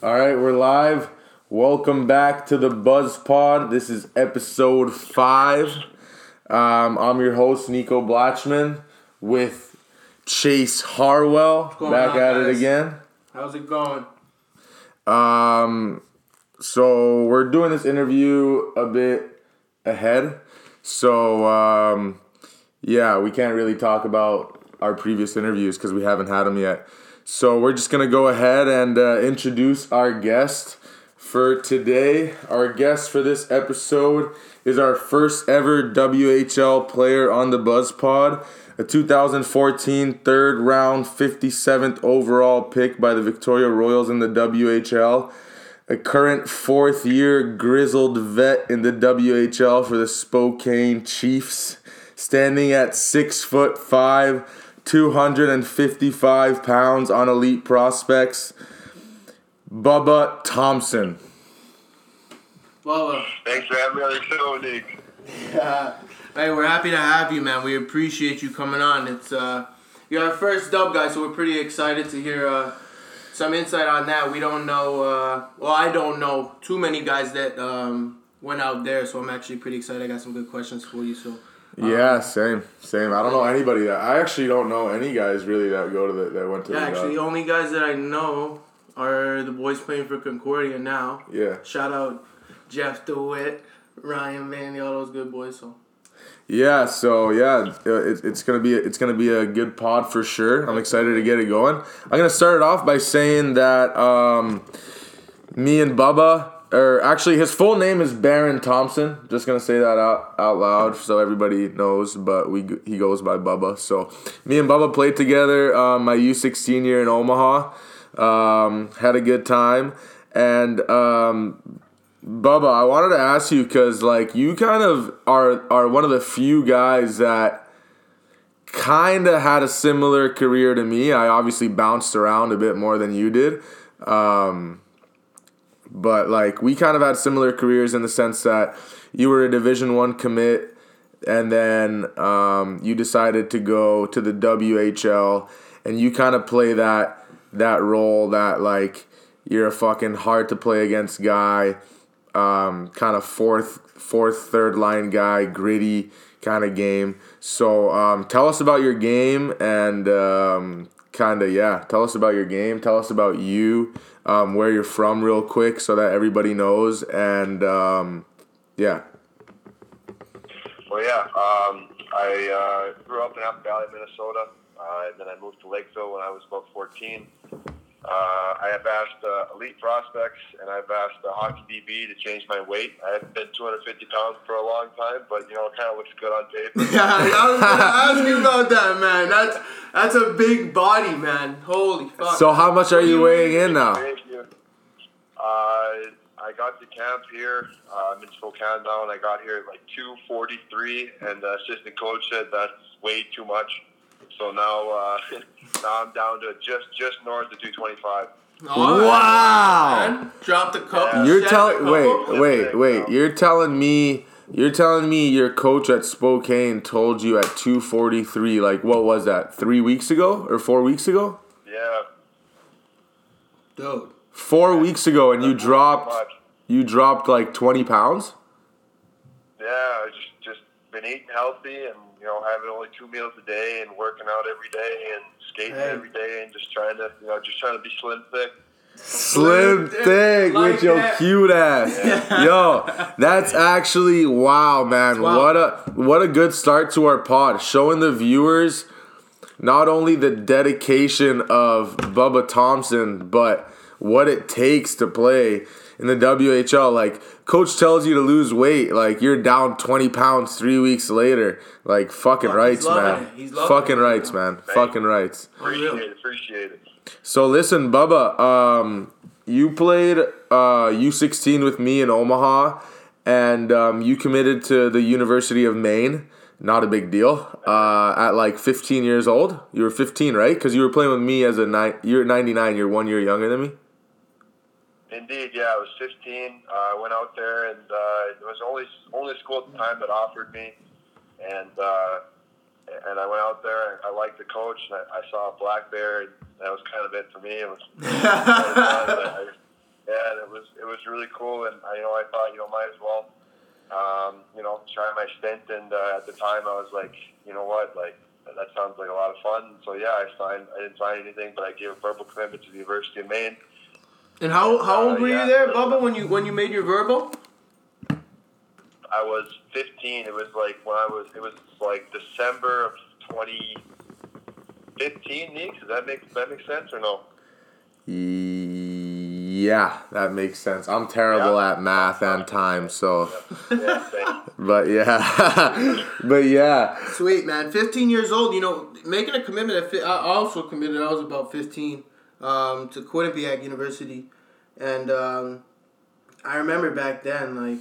All right, we're live. Welcome back to the Buzz Pod. This is episode five. Um, I'm your host Nico Blatchman with Chase Harwell. Back on, at it again. How's it going? Um, so we're doing this interview a bit ahead. So um, yeah, we can't really talk about our previous interviews because we haven't had them yet. So we're just gonna go ahead and uh, introduce our guest for today. Our guest for this episode is our first ever WHL player on the Buzz Pod, a 2014 third round 57th overall pick by the Victoria Royals in the WHL, a current fourth year grizzled vet in the WHL for the Spokane Chiefs, standing at six foot five, 255 pounds on Elite Prospects. Bubba Thompson. Well, Thanks for having me on the show, Nick. uh, hey, we're happy to have you, man. We appreciate you coming on. It's uh, you're our first dub guy, so we're pretty excited to hear uh, some insight on that. We don't know. Uh, well, I don't know too many guys that um, went out there, so I'm actually pretty excited. I got some good questions for you. So Yeah, same, same. I don't know anybody that I actually don't know any guys really that go to the that went to yeah, the actually, the only guys that I know are the boys playing for Concordia now. Yeah, Shout out Jeff DeWitt, Ryan Vandy, all those good boys. So. yeah. So yeah, it, it's gonna be it's gonna be a good pod for sure. I'm excited to get it going. I'm gonna start it off by saying that um, me and Bubba, or actually his full name is Baron Thompson. Just gonna say that out out loud so everybody knows. But we he goes by Bubba. So me and Bubba played together um, my U16 year in Omaha. Um, had a good time and. Um, Bubba, I wanted to ask you because like you kind of are are one of the few guys that kind of had a similar career to me. I obviously bounced around a bit more than you did, um, but like we kind of had similar careers in the sense that you were a Division One commit, and then um, you decided to go to the WHL, and you kind of play that that role that like you're a fucking hard to play against guy um, kind of fourth, fourth, third line guy, gritty kind of game. So um, tell us about your game and um, kind of yeah, tell us about your game. Tell us about you, um, where you're from, real quick, so that everybody knows. And um, yeah, Well, yeah, um, I uh, grew up in Apple Valley, Minnesota, uh, and then I moved to Lakeville when I was about 14. Uh, I have asked uh, elite prospects and I've asked the hockey DB to change my weight. I haven't been 250 pounds for a long time, but you know, it kind of looks good on paper. Yeah, I was gonna ask you about that, man. That's that's a big body, man. Holy fuck. so how much are you weighing in now? Thank you. Uh, I got to camp here. Uh, I'm in Spokane now, and I got here at like 243, and the assistant coach said that's way too much. So now, uh, now I'm down to just just north of 225. All Wow. man. Drop the cup. Yeah. You're telling the wait, wait, wait. You're telling me you're telling me your coach at Spokane told you at 243 like what was that? 3 weeks ago or 4 weeks ago? Yeah. Dude. 4 weeks ago and you dropped much. you dropped like 20 pounds? Yeah, I just just been eating healthy and you know having only two meals a day and working out every day and skating Hey. every day and just trying to you know just trying to be slim thick. Slim thick Like with your that. cute ass. Yo, that's actually wow, man. Wow. What a what a good start to our pod. Showing the viewers not only the dedication of Bubba Thompson, but what it takes to play in the WHL. Like coach tells you to lose weight, like you're down 20 pounds 3 weeks later. Like fucking Fuck, he's rights, loving man. it. He's loving Fucking it, rights, man. man. Fucking rights. Appreciate it. Appreciate it. So listen, Bubba, um, you played uh, U16 with me in Omaha, and um, you committed to the University of Maine. Not a big deal. Uh, at like 15 years old, you were 15, right? Because you were playing with me as a nine. You're 99. You're one year younger than me. Indeed, yeah. I was 15. Uh, I went out there, and uh, it was only only school at the time that offered me, and uh, and I went out there. I liked the coach, and I, I saw a black bear, and that was kind of it for me. It was, it was I, yeah, it was it was really cool, and I, you know I thought you know might as well um, you know try my stint. And uh, at the time, I was like, you know what, like that sounds like a lot of fun. So yeah, I signed. I didn't sign anything, but I gave a verbal commitment to the University of Maine. And how how old Uh, were yeah. you there, Bubba, when you when you made your verbal? I was 15. It was like when I was. It was like December of 2015. Neeks, does that make does that make sense or no? Yeah, that makes sense. I'm terrible Yeah. at math and time, so. Yeah, same. But yeah, but yeah, Sweet man, 15 years old. You know, making a commitment. At fi- I also committed. I was about 15 um, to Quinnipiac University, and um, I remember back then, like,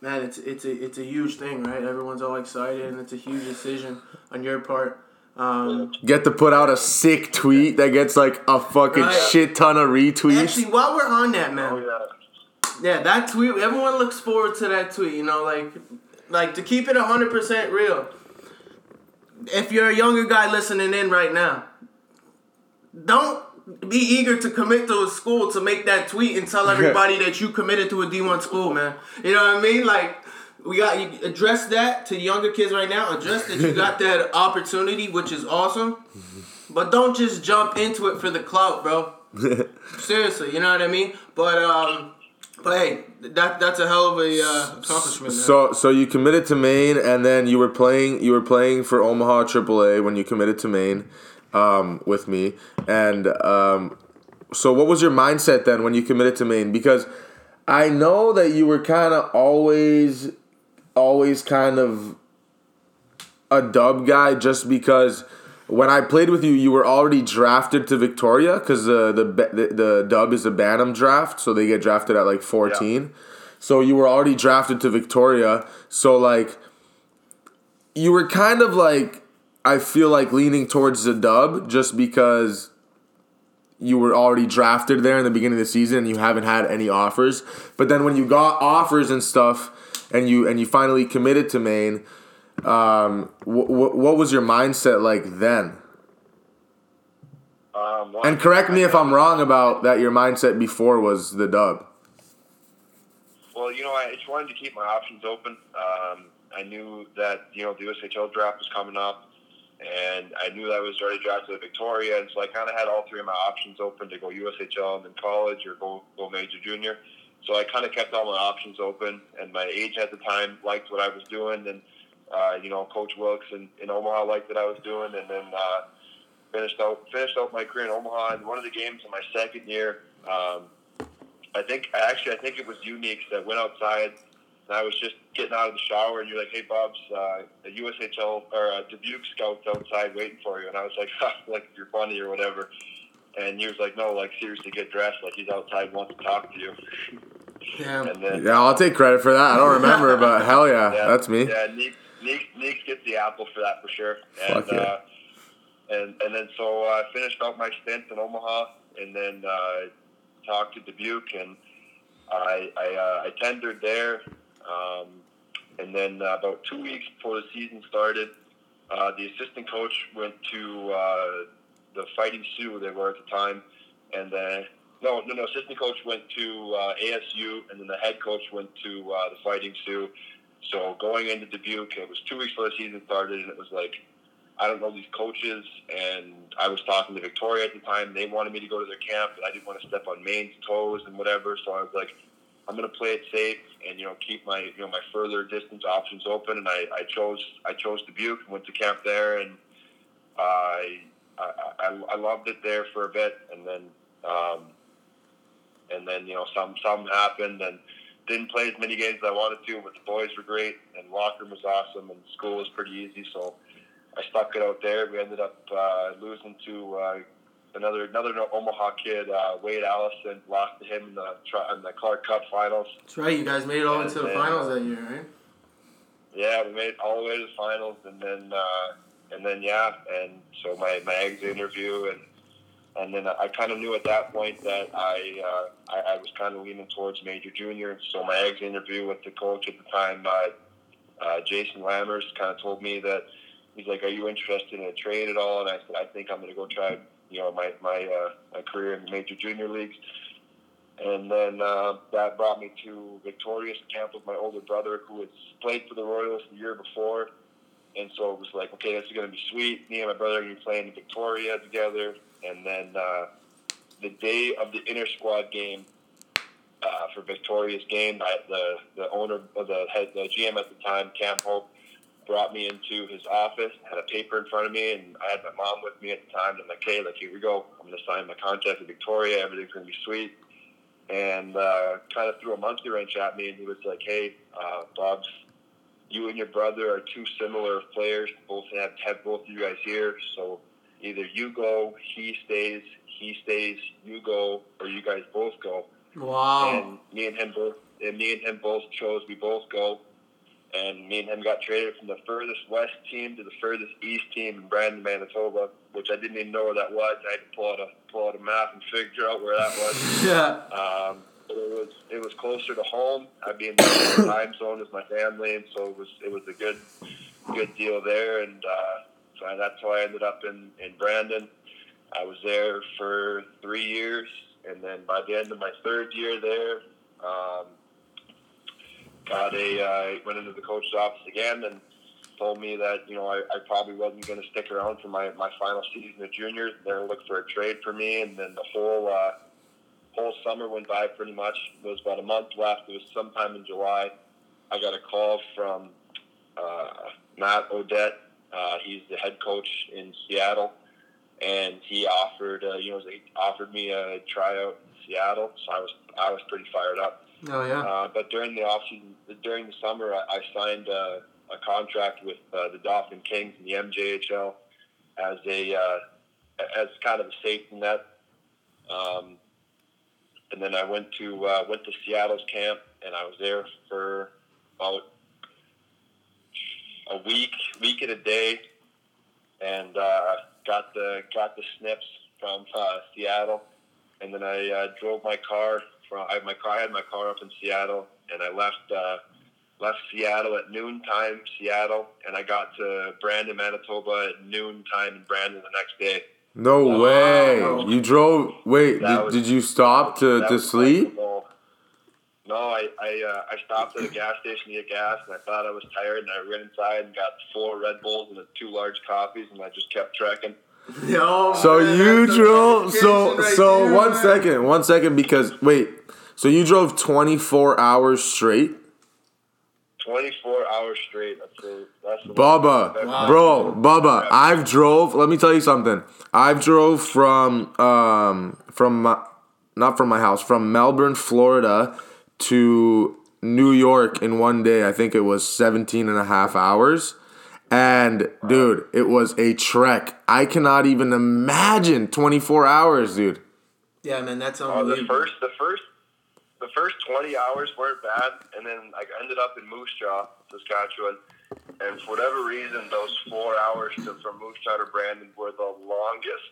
man, it's it's a it's a huge thing, right? Everyone's all excited, and it's a huge decision on your part. Um, get to put out a sick tweet that gets like a fucking Right. shit ton of retweets. actually, while we're on that, man, Oh yeah. Yeah, that tweet. Everyone looks forward to that tweet. You know, like, like to keep it hundred percent real. If you're a younger guy listening in right now, don't be eager to commit to a school to make that tweet and tell everybody that you committed to a D one school, man. You know what I mean? Like, we got you address that to younger kids right now. Address that you got that opportunity, which is awesome. But don't just jump into it for the clout, bro. Seriously, you know what I mean? But um, but hey, that that's a hell of a uh, accomplishment. Man. So so you committed to Maine, and then you were playing you were playing for Omaha AAA when you committed to Maine, um, with me, and um, so what was your mindset then when you committed to Maine? Because I know that you were kind of always, always kind of a dub guy, just because. When I played with you, you were already drafted to Victoria because uh, the, the the dub is a Bantam draft, so they get drafted at like fourteen. So you were already drafted to Victoria. So like you were kind of like I feel like leaning towards the dub just because you were already drafted there in the beginning of the season and you haven't had any offers. But then when you got offers and stuff and you and you finally committed to Maine, um, wh- wh- what was your mindset like then? Um, well, And correct me if I'm wrong about that. Your mindset before was the dub. Well, you know, I just wanted to keep my options open. Um, I knew that you know the USHL draft was coming up, and I knew that I was already drafted to Victoria, and so I kind of had all three of my options open to go USHL and then college or go go major junior. So I kind of kept all my options open, and my age at the time liked what I was doing, and uh, you know, Coach Wilkes in, in Omaha liked what I was doing, and then uh, finished out finished out my career in Omaha. And one of the games in my second year. Um, I think actually I think it was Unix that went outside and I was just getting out of the shower and you're like, Hey Bob's uh a USHL or a Dubuque scouts outside waiting for you and I was like, like you're funny or whatever and he was like, No, like seriously get dressed, like he's outside wants to talk to you. Damn. Then Yeah, I'll take credit for that. I don't remember, but hell yeah, yeah, that's me. Yeah, Neek, Neek, Neek gets the apple for that for sure. And Fuck yeah. uh, and and then so I finished out my stint in Omaha, and then uh, talked to Dubuque, and I I, uh, I tendered there. Um, and then uh, about two weeks before the season started, uh, the assistant coach went to uh, the Fighting Sioux. They were at the time, and then no, no, no. Assistant coach went to uh, ASU, and then the head coach went to uh, the Fighting Sioux. So going into Dubuque, it was two weeks before the season started, and it was like, I don't know these coaches, and I was talking to Victoria at the time. They wanted me to go to their camp, but I didn't want to step on Maine's toes and whatever. So I was like, I'm going to play it safe and you know keep my you know my further distance options open. And I, I chose I chose Dubuque, and went to camp there, and I I, I, loved it there for a bit, and then um, and then you know some some happened and didn't play as many games as I wanted to, but the boys were great and locker room was awesome and school was pretty easy. So I stuck it out there. We ended up uh, losing to uh, another another Omaha kid, uh, Wade Allison. Lost to him in the in the Clark Cup finals. That's right. You guys made it all the way to the finals that year, right? Yeah, we made it all the way to the finals, and then uh, and then yeah, and so my my exit interview and. And then I kind of knew at that point that I, uh, I I was kind of leaning towards major junior. So my exit interview with the coach at the time, uh, uh, Jason Lammers, kind of told me that he's like, "Are you interested in a trade at all?" And I said, "I think I'm going to go try, you know, my my uh, my career in the major junior leagues." And then uh, that brought me to Victoria's camp with my older brother, who had played for the Royals the year before. And so it was like, okay, this is going to be sweet. Me and my brother are going to be playing in Victoria together. And then uh, the day of the inter squad game uh, for Victoria's game, I, the the owner, the head, the GM at the time, Cam Hope, brought me into his office, had a paper in front of me, and I had my mom with me at the time. And I'm like, hey, like here we go. I'm going to sign my contract with Victoria. Everything's going to be sweet. And uh, kind of threw a monkey wrench at me, and he was like, hey, uh, Bob's you and your brother are two similar players. Both have have both of you guys here. So either you go, he stays, he stays, you go, or you guys both go. Wow. And me and him both, and me and him both chose. We both go. And me and him got traded from the furthest west team to the furthest east team in Brandon, Manitoba, which I didn't even know where that was. I had to pull out a pull out a map and figure out where that was. yeah. Um, but it was it was closer to home. I'd be in the same time zone as my family, and so it was it was a good good deal there. And uh, so that's how I ended up in in Brandon. I was there for three years, and then by the end of my third year there, um, got a uh, went into the coach's office again and told me that you know I, I probably wasn't going to stick around for my, my final season of juniors. They're going to look for a trade for me, and then the whole uh, whole summer went by pretty much. There was about a month left. It was sometime in July. I got a call from uh, Matt O'Dette. Uh, he's the head coach in Seattle, and he offered uh, you know he offered me a tryout in Seattle. So I was I was pretty fired up. Oh yeah. Uh, but during the offseason, during the summer, I, I signed a, a contract with uh, the Dauphin Kings in the MJHL as a uh, as kind of a safety net. Um, and then I went to uh, went to Seattle's camp, and I was there for about a week, week and a day, and uh, got the got the snips from uh, Seattle, and then I uh, drove my car from I my car I had my car up in Seattle, and I left uh, left Seattle at noon time, Seattle, and I got to Brandon, Manitoba at noon time in Brandon the next day. No Wow. way. You drove. Wait, did, was- did you stop to, to sleep? No, I I, uh, I stopped at a gas station to get gas, and I thought I was tired, and I ran inside and got four Red Bulls and two large coffees, and I just kept trekking. Yo, So man, you drove. So right so there, one man. second, one second, because wait. So you drove twenty four hours straight, Twenty four hours straight. That's the that's the Bubba, Wow. bro, Bubba. I've drove. Let me tell you something. I've drove from um from my, not from my house from Melbourne, Florida, to New York in one day. I think it was 17 and a half hours. And dude, it was a trek. I cannot even imagine 24 hours, dude. Yeah, man, that's Oh, the first, the first, the first twenty hours weren't bad, and then I ended up in Moose Jaw, Saskatchewan, and for whatever reason, those four hours to, from Moose Jaw to Brandon were the longest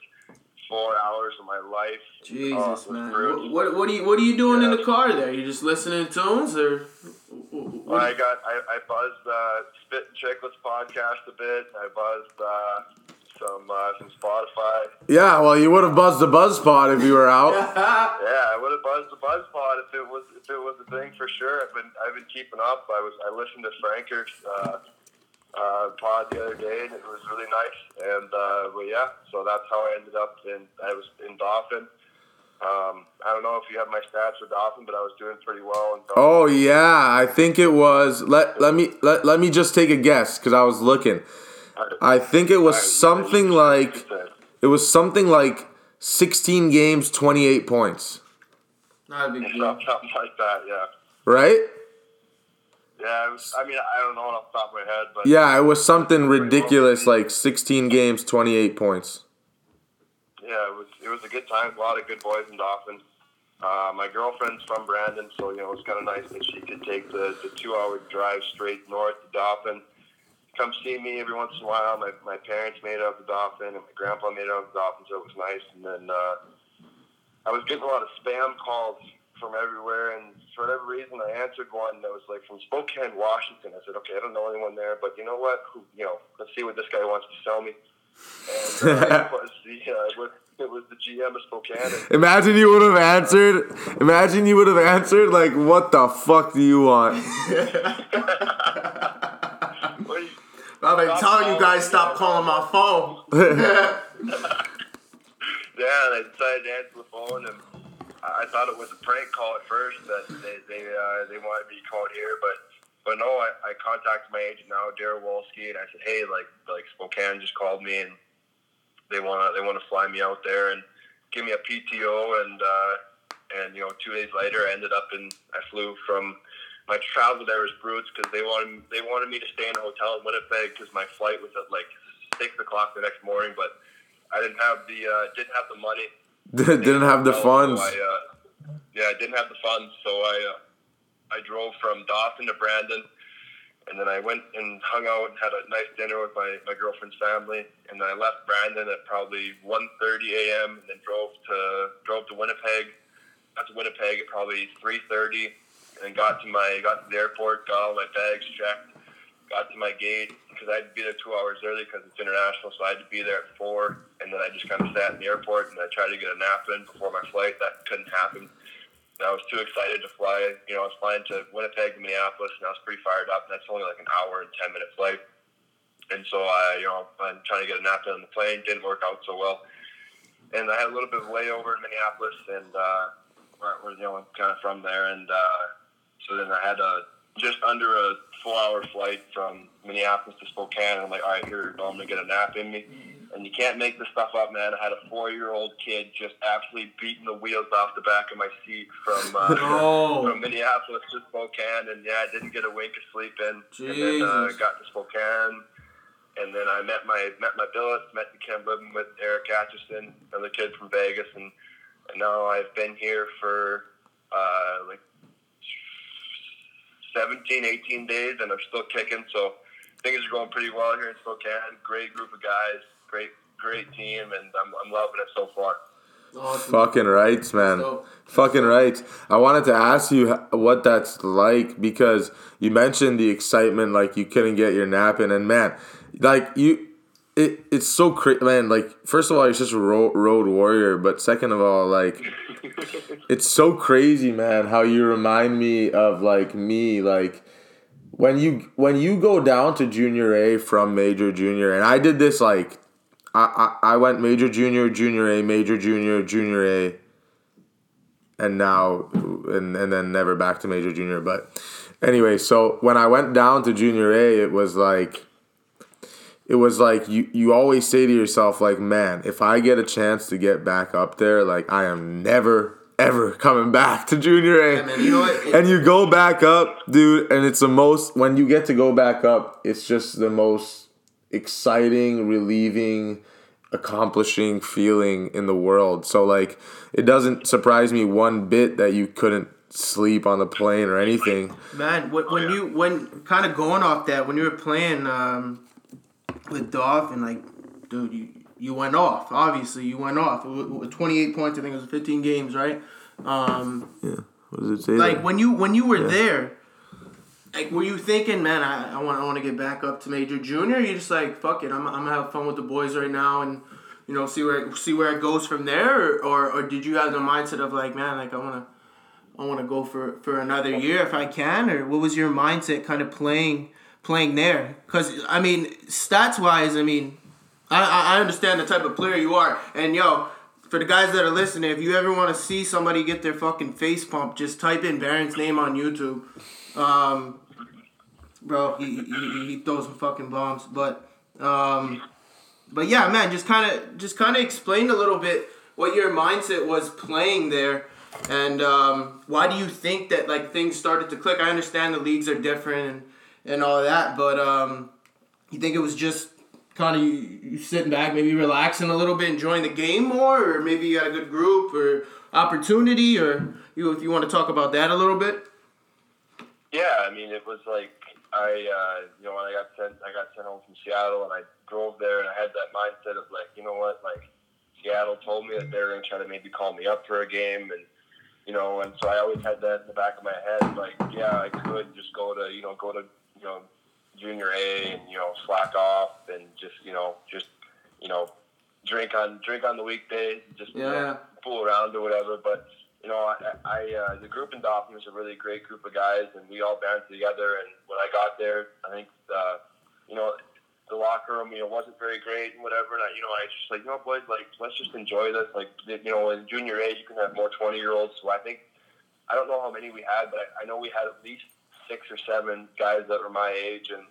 four hours of my life. Jesus, was man. What, what what are you what are you doing in the car there? You just listening to tunes or? Well, I got, I, I buzzed uh, Spit and Chicklets podcast a bit. I buzzed uh, some uh, some Spotify. Yeah, well, you would have buzzed the buzz pod if you were out. Yeah, I would have buzzed the BuzzPod if it was if it was a thing for sure. I've been I've been keeping up. I was I listened to Franker's uh, pod the other day, and it was really nice. And uh, but yeah, so that's how I ended up in I was in Dauphin. Um, I don't know if you have my stats for Dauphin, but I was doing pretty well in Oh yeah, I think it was. Let let me let, let me just take a guess because I was looking. I think it was something like it was something like 16 games, 28 points, Not a big deal. something something like that. Yeah, right? Yeah. Was, I mean, I don't know off the top of my head, but Yeah, it was something ridiculous like 16 games, 28 points. yeah, it was it was a good time. A lot of good boys in Dauphin. Uh, my girlfriend's from Brandon, so you know it was kind of nice that she could take the, the two hour drive straight north to Dauphin, come see me every once in a while. My, my parents made it out to Dauphin, and my grandpa made it out to Dauphin, so it was nice. And then uh, I was getting a lot of spam calls from everywhere, and for whatever reason, I answered one that was like from Spokane, Washington. I said, okay, I don't know anyone there, but you know what? Who, you know, let's see what this guy wants to sell me. And uh, it was the uh, with it was the GM of Spokane. Imagine you would have answered. Imagine you would have answered like, "What the fuck do you want?" you- I've been telling you guys stop calling my phone. yeah, and I decided to answer the phone, and I thought it was a prank call at first that they they uh, they wanted me called here, but but no, I, I contacted my agent now, Daryl Wolski, and I said, hey, like like Spokane just called me, and they wanna they wanna fly me out there and give me a PTO, and uh, and you know two days later I ended up in I flew from. My travel there was Brutes because they wanted they wanted me to stay in a hotel in Winnipeg because my flight was at like six o'clock the next morning, but I didn't have the uh, didn't have the money Didn't have the so funds. I, uh, yeah, I didn't have the funds, so I uh, I drove from Dauphin to Brandon, and then I went and hung out and had a nice dinner with my, my girlfriend's family, and then I left Brandon at probably 1.30 a.m. and then drove to drove to Winnipeg. Got to Winnipeg at probably 3.30, and then got to my got to the airport, got all my bags checked, got to my gate because I had to be there two hours early because it's international, so I had to be there at four, and then I just kind of sat in the airport and I tried to get a nap in before my flight. That couldn't happen. And I was too excited to fly. You know, I was flying to Winnipeg Minneapolis, and I was pretty fired up. And that's only like an hour and ten minute flight. And so I, you know, I'm trying to get a nap in on the plane. Didn't work out so well. And I had a little bit of layover in Minneapolis, and uh, where, where, you know, kind of from there. And uh, so then I had a just under a four-hour flight from Minneapolis to Spokane. I'm like, all right, here, I'm gonna get a nap in me. And you can't make this stuff up, man. I had a four-year-old kid just absolutely beating the wheels off the back of my seat from uh, No. from Minneapolis to Spokane, and yeah, I didn't get a wink of sleep in. And then uh, got to Spokane, and then I met my met my billets, met the kid living with Eric Atchison, another kid from Vegas, and and now I've been here for uh, like 17, 18 days, and I'm still kicking. So things are going pretty well here in Spokane. Great group of guys, great great team, and I'm I'm loving it so far. Awesome. Fucking rights, man. So- Fucking rights. I wanted to ask you what that's like because you mentioned the excitement, like you couldn't get your nap in, and man, like you, it it's so crazy, man. Like first of all, you're such a road, road warrior, but second of all, like it's so crazy, man. How you remind me of like me, like when you when you go down to junior A from major junior, and I did this like I, I, I went major junior, junior A, major junior, junior A, and now and and then never back to major junior. But anyway, so when I went down to junior A, it was like it was like you you always say to yourself like, man, if I get a chance to get back up there, like I am never ever coming back to junior A. Yeah, man, you know what? It- and you go back up, dude, and it's the most when you get to go back up, it's just the most exciting, relieving, accomplishing feeling in the world. So like it doesn't surprise me one bit that you couldn't sleep on the plane or anything. Man, when, when you when kind of going off that when you were playing um, with Dauphin like, dude, you you went off. Obviously, you went off. Twenty eight points. I think it was fifteen games, right? Um, Yeah. What does it say? like there? when you when you were there, like were you thinking, man, I, I want I want to get back up to major junior? Or you just like fuck it, I'm, I'm gonna have fun with the boys right now and you know see where see where it goes from there, or or, or did you have the mindset of like, man, like I wanna I want to go for for another year if I can, or what was your mindset kind of playing playing there? Because I mean, stats wise, I mean, I- I understand the type of player you are, and yo. For the guys that are listening, if you ever want to see somebody get their fucking face pumped, just type in Baron's name on YouTube. Um, bro, he, he, he throws some fucking bombs. But um, but yeah, man, just kind of just kind of explain a little bit what your mindset was playing there, and um, why do you think that like things started to click? I understand the leagues are different and and all that, but um, you think it was just kind of you, you sitting back, maybe relaxing a little bit, enjoying the game more, or maybe you got a good group or opportunity, or you if you want to talk about that a little bit. Yeah, I mean, it was like I, uh, you know, when I got sent, I got sent home from Seattle, and I drove there, and I had that mindset of like, you know what, like Seattle told me that they're going to try to maybe call me up for a game, and you know, and so I always had that in the back of my head, like, yeah, I could just go to, you know, go to, you know, junior A and you know slack off and just, you know, just, you know, drink on drink on the weekdays, just you know, fool around or whatever. But you know, I, I uh, the group in Dauphin was a really great group of guys, and we all banded together. And when I got there, I think uh, you know the locker room, you know, wasn't very great and whatever. And I, you know, I just like, you know, boys, like let's just enjoy this. Like, you know, in junior A, you can have more twenty year olds. So I think I don't know how many we had, but I, I know we had at least six or seven guys that were my age and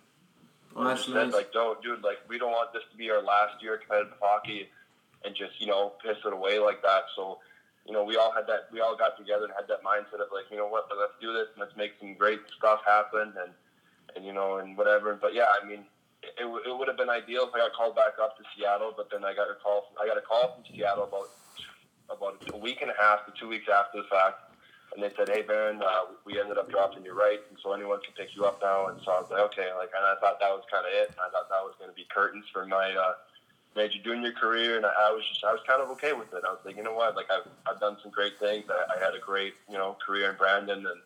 Oh, that's just nice. said, like, don't, dude, like, we don't want this to be our last year of competitive hockey and just, you know, piss it away like that. So, you know, we all had that, we all got together and had that mindset of, like, you know what, let's do this and let's make some great stuff happen and, and you know, and whatever. But yeah, I mean, it, it, it would have been ideal if I got called back up to Seattle, but then I got a call, I got a call from Seattle about, about a week and a half to two weeks after the fact. And they said, "Hey, Baron, uh, we ended up dropping you right, and so anyone can pick you up now." And so I was like, "Okay," like, and I thought that was kind of it. And I thought that was going to be curtains for my uh, major junior career, and I, I was just, I was kind of okay with it. I was like, you know what, like I've, I've done some great things. I, I had a great, you know, career in Brandon, and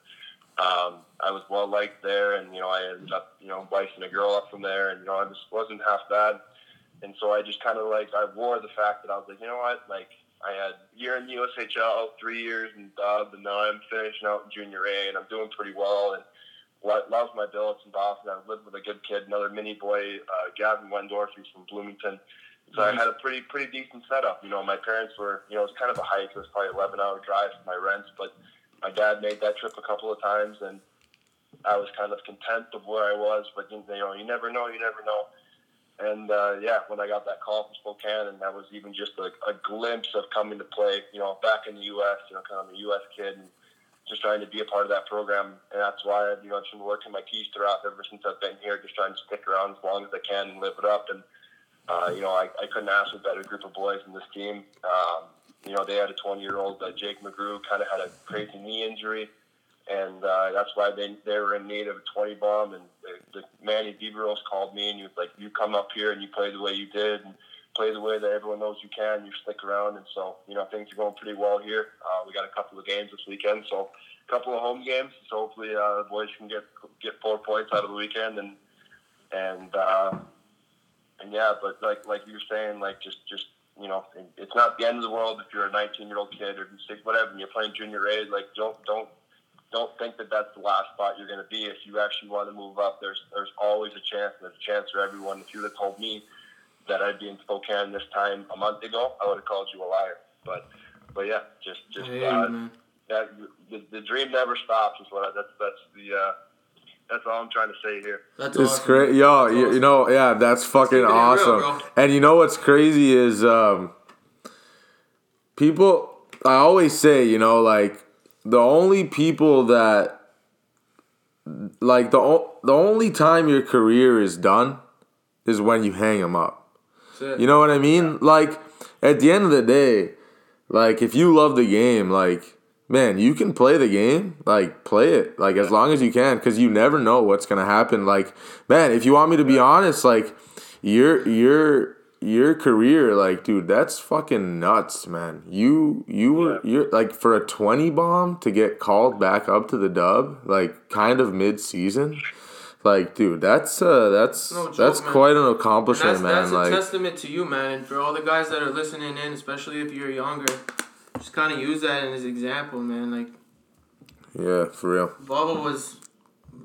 um, I was well liked there, and you know, I ended up, you know, wifing a girl up from there, and you know, I just wasn't half bad. And so I just kind of like I wore the fact that I was like, you know what, like I had a year in the USHL, three years in Dub, and now I'm finishing out in Junior A, and I'm doing pretty well. And lo- love my billets in Dauphin. I lived with a good kid, another mini boy, uh, Gavin Wendorf, who's from Bloomington. So I had a pretty pretty decent setup. You know, my parents were, you know, it was kind of a hike. It was probably 11 hour drive for my rents, but my dad made that trip a couple of times, and I was kind of content of where I was. But you know, you never know. You never know. And uh, yeah, when I got that call from Spokane, and that was even just a, a glimpse of coming to play, you know, back in the U.S., you know, kind of a U.S. kid, and just trying to be a part of that program. And that's why I've, you know, I've been working my keys throughout ever since I've been here, just trying to stick around as long as I can and live it up. And, uh, you know, I, I couldn't ask for a better group of boys in this team. Um, you know, they had a 20 year old, uh, Jake McGrew, kind of had a crazy knee injury. And uh, that's why they, they were in need of a 20 bomb. And the, the Manny Viveiros called me and he was like, you come up here and you play the way you did and play the way that everyone knows you can. You stick around. And so, you know, things are going pretty well here. Uh, we got a couple of games this weekend. So a couple of home games. So hopefully uh, the boys can get get four points out of the weekend. And, and, uh, and yeah, but like, like you were saying, like just, just, you know, it's not the end of the world if you're a 19 year old kid or six, whatever, and you're playing junior A. Like, don't, don't, don't think that that's the last spot you're going to be. If you actually want to move up, there's there's always a chance. There's a chance for everyone. If you would have told me that I'd be in Spokane this time a month ago, I would have called you a liar. But but yeah, just just Hey, uh, that the, the dream never stops. Is what I, that's that's the uh, that's all I'm trying to say here. That's It's awesome. great, yo. That's You, you know, yeah, that's fucking keeping it real, awesome. and you know what's crazy is um, people. I always say, you know, like the only people that, like the the only time your career is done, is when you hang them up. You know what I mean? Like at the end of the day, like if you love the game, like man, you can play the game, like play it, like as long as you can, because you never know what's gonna happen. Like man, if you want me to be honest, like your your your career, like dude, that's fucking nuts, man. You you were you're like for a twenty bomb to get called back up to the dub, like kind of mid season. Like, dude, that's uh, that's No joke, that's man. quite an accomplishment, that's, man. that's a like, testament to you, man, and for all the guys that are listening in, especially if you're younger. Just kind of use that as example, man. Like yeah, for real. Bubba was,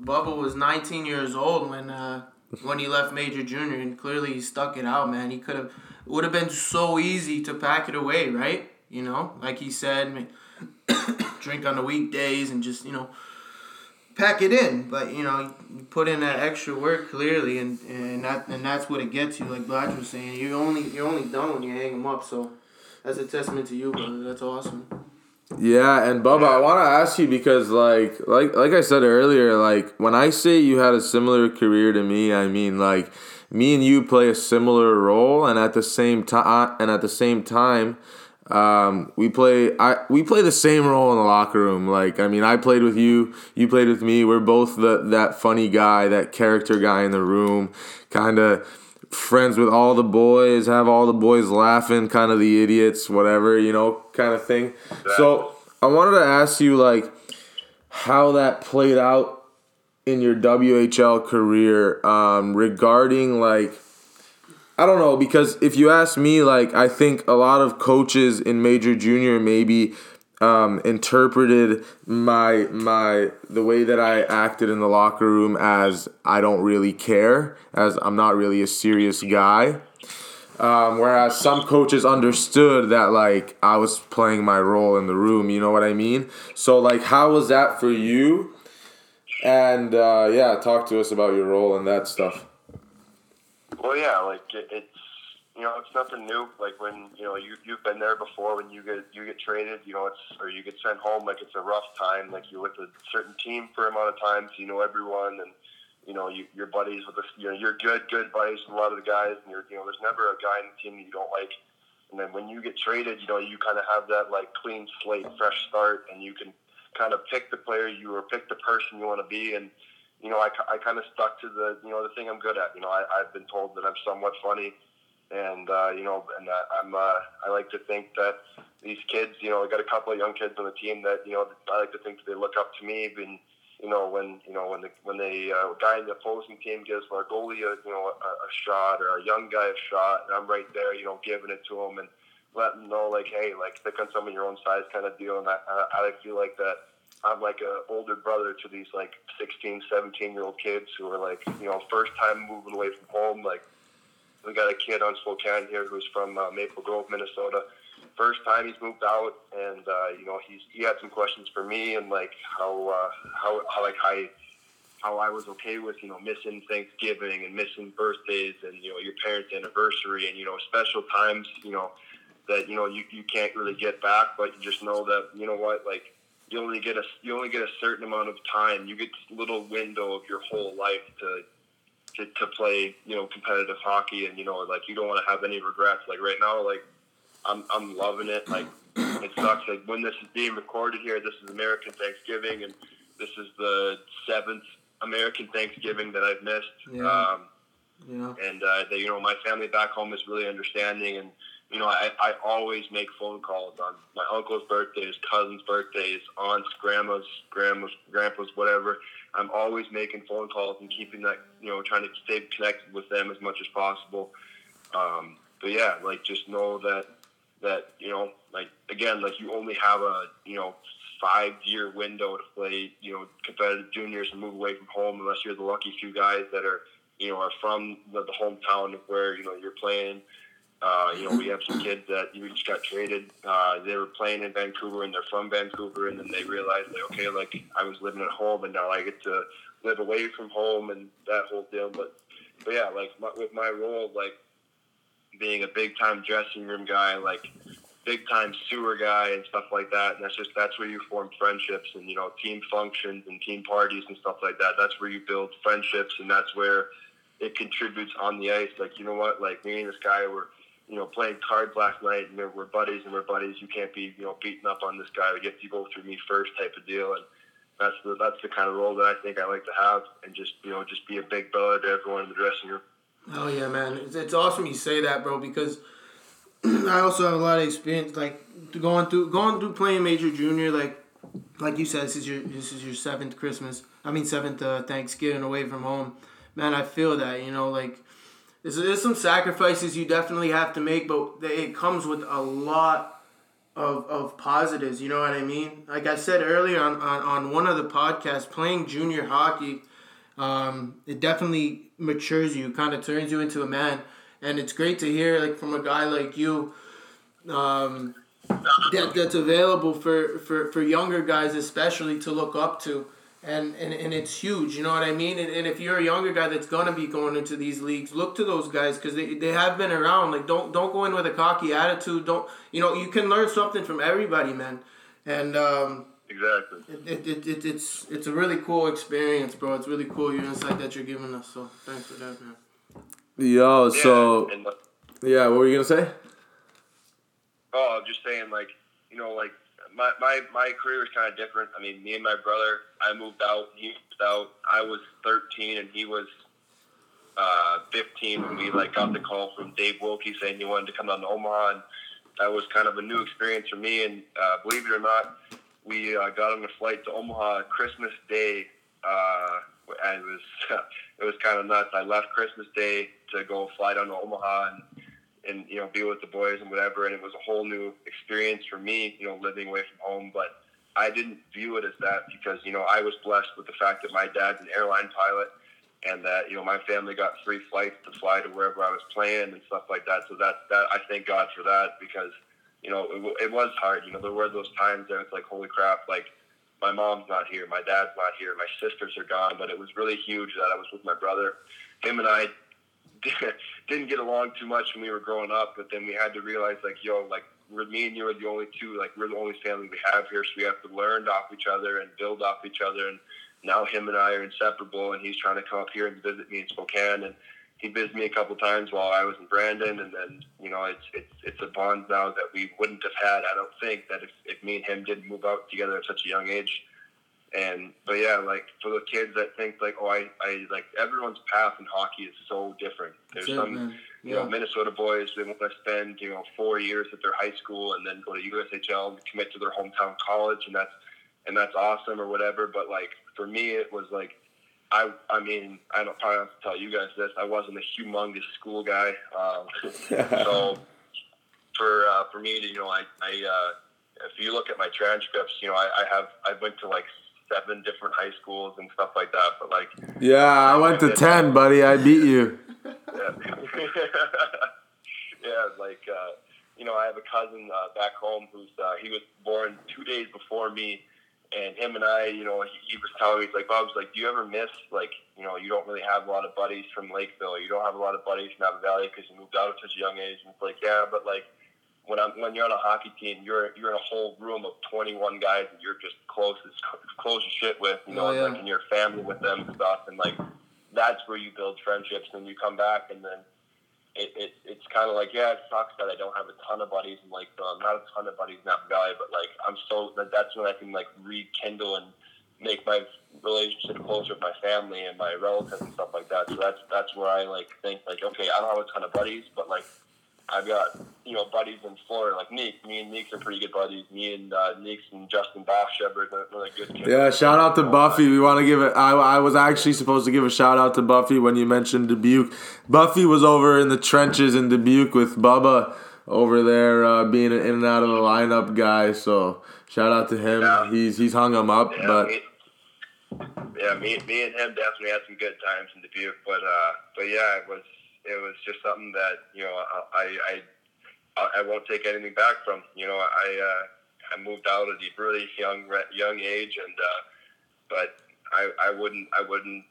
Bubba was 19 years old when uh, when he left Major Junior, and clearly he stuck it out, man. He could have, would have been so easy to pack it away, right? You know, like he said, drink on the weekdays and just you know pack it in. But you know, you put in that extra work clearly, and and that and that's what it gets you. Like Blatch was saying, you're only you're only done when you hang them up. So that's a testament to you, brother. That's awesome. Yeah, and Bubba, I want to ask you because, like, like, like I said earlier, like when I say you had a similar career to me, I mean like me and you play a similar role, and at the same time, and at the same time, um, we play I we play the same role in the locker room. Like, I mean, I played with you, you played with me. We're both the that funny guy, that character guy in the room, kind of friends with all the boys, have all the boys laughing, kind of the idiots, whatever, you know, kind of thing. So I wanted to ask you like how that played out in your WHL career um, regarding like I don't know because if you ask me, like I think a lot of coaches in major junior maybe um, interpreted my my the way that I acted in the locker room as I don't really care, as I'm not really a serious guy. Um, whereas some coaches understood that like I was playing my role in the room, you know what I mean? So like, how was that for you? And uh, yeah, talk to us about your role and that stuff. Well, yeah, like it, it's you know it's nothing new. Like when you know you you've been there before. When you get you get traded, you know it's or you get sent home. Like it's a rough time. Like you're with a certain team for a amount of time, so you know everyone and. You know, you, your buddies with the, you know, you're good, good buddies with a lot of the guys, and you're, you know, there's never a guy in the team that you don't like. And then when you get traded, you know, you kind of have that like clean slate, fresh start, and you can kind of pick the player you or pick the person you want to be. And you know, I, I kind of stuck to the, you know, the thing I'm good at. You know, I, I've been told that I'm somewhat funny, and uh, you know, and I'm, uh, I like to think that these kids, you know, I got a couple of young kids on the team that, you know, I like to think that they look up to me. And you know, when you know when the when the uh, guy in the opposing team gives our goalie a, you know, a, a shot or a young guy a shot, and I'm right there, you know, giving it to him and letting them know, like, hey, like, pick on someone your own size kind of deal. And I, I feel like that I'm like an older brother to these like 16, 17 year old kids who are like, you know, first time moving away from home. Like, we got a kid on Spokane here who's from uh, Maple Grove, Minnesota. First time he's moved out, and uh, you know, he's he had some questions for me and like how uh, how how like. I, how I was okay with, you know, missing Thanksgiving and missing birthdays and, you know, your parents' anniversary and, you know, special times, you know, that, you know, you, you can't really get back, but you just know that, you know what, like, you only get a you only get a certain amount of time. You get this little window of your whole life to to, to play, you know, competitive hockey, and you know, like you don't want to have any regrets. Like right now, like I'm I'm loving it. Like it sucks. Like when this is being recorded here, this is American Thanksgiving, and this is the seventh American Thanksgiving that I've missed. Yeah. Um, Yeah. and uh, they, you know my family back home is really understanding and you know I, I always make phone calls on my uncle's birthdays cousins birthdays aunts grandmas grandmas grandpas whatever i'm always making phone calls and keeping that you know trying to stay connected with them as much as possible um, but yeah like just know that that you know like again like you only have a you know five year window to play you know competitive juniors and move away from home unless you're the lucky few guys that are you know, are from the, the hometown of where, you know, you're playing. Uh, you know, we have some kids that you just got traded. Uh, they were playing in Vancouver and they're from Vancouver and then they realized like, okay, like I was living at home and now I get to live away from home and that whole deal. But, but yeah, like my, with my role, like being a big time dressing room guy, like big time sewer guy and stuff like that. And that's just, that's where you form friendships and, you know, team functions and team parties and stuff like that. That's where you build friendships and that's where, it contributes on the ice. Like, you know what? Like me and this guy were, you know, playing cards last night, and we're, buddies, and we're buddies. You can't be, you know, beating up on this guy. You have to go through me first, type of deal. And that's the that's the kind of role that I think I like to have, and just you know, just be a big brother to everyone in the dressing room. Oh yeah, man! It's, it's awesome you say that, bro. Because I also have a lot of experience, like going through going through playing major junior. Like, like you said, this is your this is your seventh Christmas. I mean, seventh uh, Thanksgiving away from home. Man, I feel that. You know, like there's, there's some sacrifices you definitely have to make, but it comes with a lot of, of positives. You know what I mean? Like I said earlier on, on, on one of the podcasts, playing junior hockey, um, it definitely matures you, kind of turns you into a man. And it's great to hear like from a guy like you um, that, that's available for, for, for younger guys especially to look up to. And, and, and it's huge, you know what I mean? And, and if you're a younger guy that's gonna be going into these leagues, look to those guys because they, they have been around. Like don't don't go in with a cocky attitude. Don't you know you can learn something from everybody, man. And um, Exactly. it, it, it, it's it's a really cool experience, bro. It's really cool your insight that you're giving us. So thanks for that, man. Yo, Yeah, so and, uh, yeah, what were you gonna say? Oh, I'm just saying, like, you know, like my my, my career is kind of different. I mean, me and my brother, I moved out. He moved out. I was 13, and he was uh, 15 when we like got the call from Dave Wilkie saying he wanted to come down to Omaha, and that was kind of a new experience for me. And uh, believe it or not, we uh, got on a flight to Omaha Christmas Day Uh, and it was it was kind of nuts. I left Christmas Day to go fly down to Omaha and and you know be with the boys and whatever, and it was a whole new experience for me. You know, living away from home, but I didn't view it as that because you know I was blessed with the fact that my dad's an airline pilot and that you know my family got free flights to fly to wherever I was playing and stuff like that. So that that I thank God for that because you know it, it was hard. You know there were those times that it's like holy crap, like my mom's not here, my dad's not here, my sisters are gone. But it was really huge that I was with my brother. Him and I didn't get along too much when we were growing up, but then we had to realize like yo like we're me and you are the only two like we're the only family we have here, so we have to learn off each other and build off each other and now him and I are inseparable, and he's trying to come up here and visit me in Spokane, and he visited me a couple times while I was in Brandon, and then you know it's it's it's a bond now that we wouldn't have had. I don't think that if, if me and him didn't move out together at such a young age, and but yeah, like for the kids that think like oh I I like everyone's path in hockey is so different. There's some. Man. You know, Minnesota boys, they want to spend, you know, four years at their high school and then go to USHL and commit to their hometown college. And that's, and that's awesome or whatever. But like for me, it was like I I mean I don't probably have to tell you guys this. I wasn't a humongous school guy, um, so for uh, for me to you know I I uh, if you look at my transcripts, you know I, I have I went to like seven different high schools and stuff like that. But like yeah, I went to ten, buddy. I beat you. yeah, yeah, like. Uh, you know, I have a cousin uh, back home who's uh, he was born two days before me, and him and I, you know, he, he was telling me, he's like, Bob's like, do you ever miss, like, you know, you don't really have a lot of buddies from Lakeville. You don't have a lot of buddies from Napa Valley because you moved out at such a young age. And it's like, yeah, but like, when I'm when you're on a hockey team, you're you're in a whole room of 21 guys that you're just close as close as shit with, you know, oh, yeah. like, in you're family with them and stuff, and like, that's where you build friendships. And you come back, and then it, it it's kind of like yeah, it sucks that I don't have a ton of buddies and like um, not a ton of buddies in Valley, but like I'm so that that's when I can like rekindle and make my relationship closer with my family and my relatives and stuff like that. So that's that's where I like think like okay, I don't have a ton of buddies, but like I've got you know buddies in Florida like Neek. Me and Neeks are pretty good buddies. Me and uh, Neeks and Justin Bashevard are really good. Yeah, shout out to Buffy. We want to give it. I, I was actually supposed to give a shout out to Buffy when you mentioned Dubuque. Buffy was over in the trenches in Dubuque with Bubba over there, uh, being an in and out of the lineup guy. So shout out to him. Yeah. He's he's hung him up, yeah, but. Me, yeah, me, me and him definitely had some good times in Dubuque, but uh, but yeah, it was it was just something that you know I I I won't take anything back from. You know I uh, I moved out at a really young young age, and uh, but I I wouldn't I wouldn't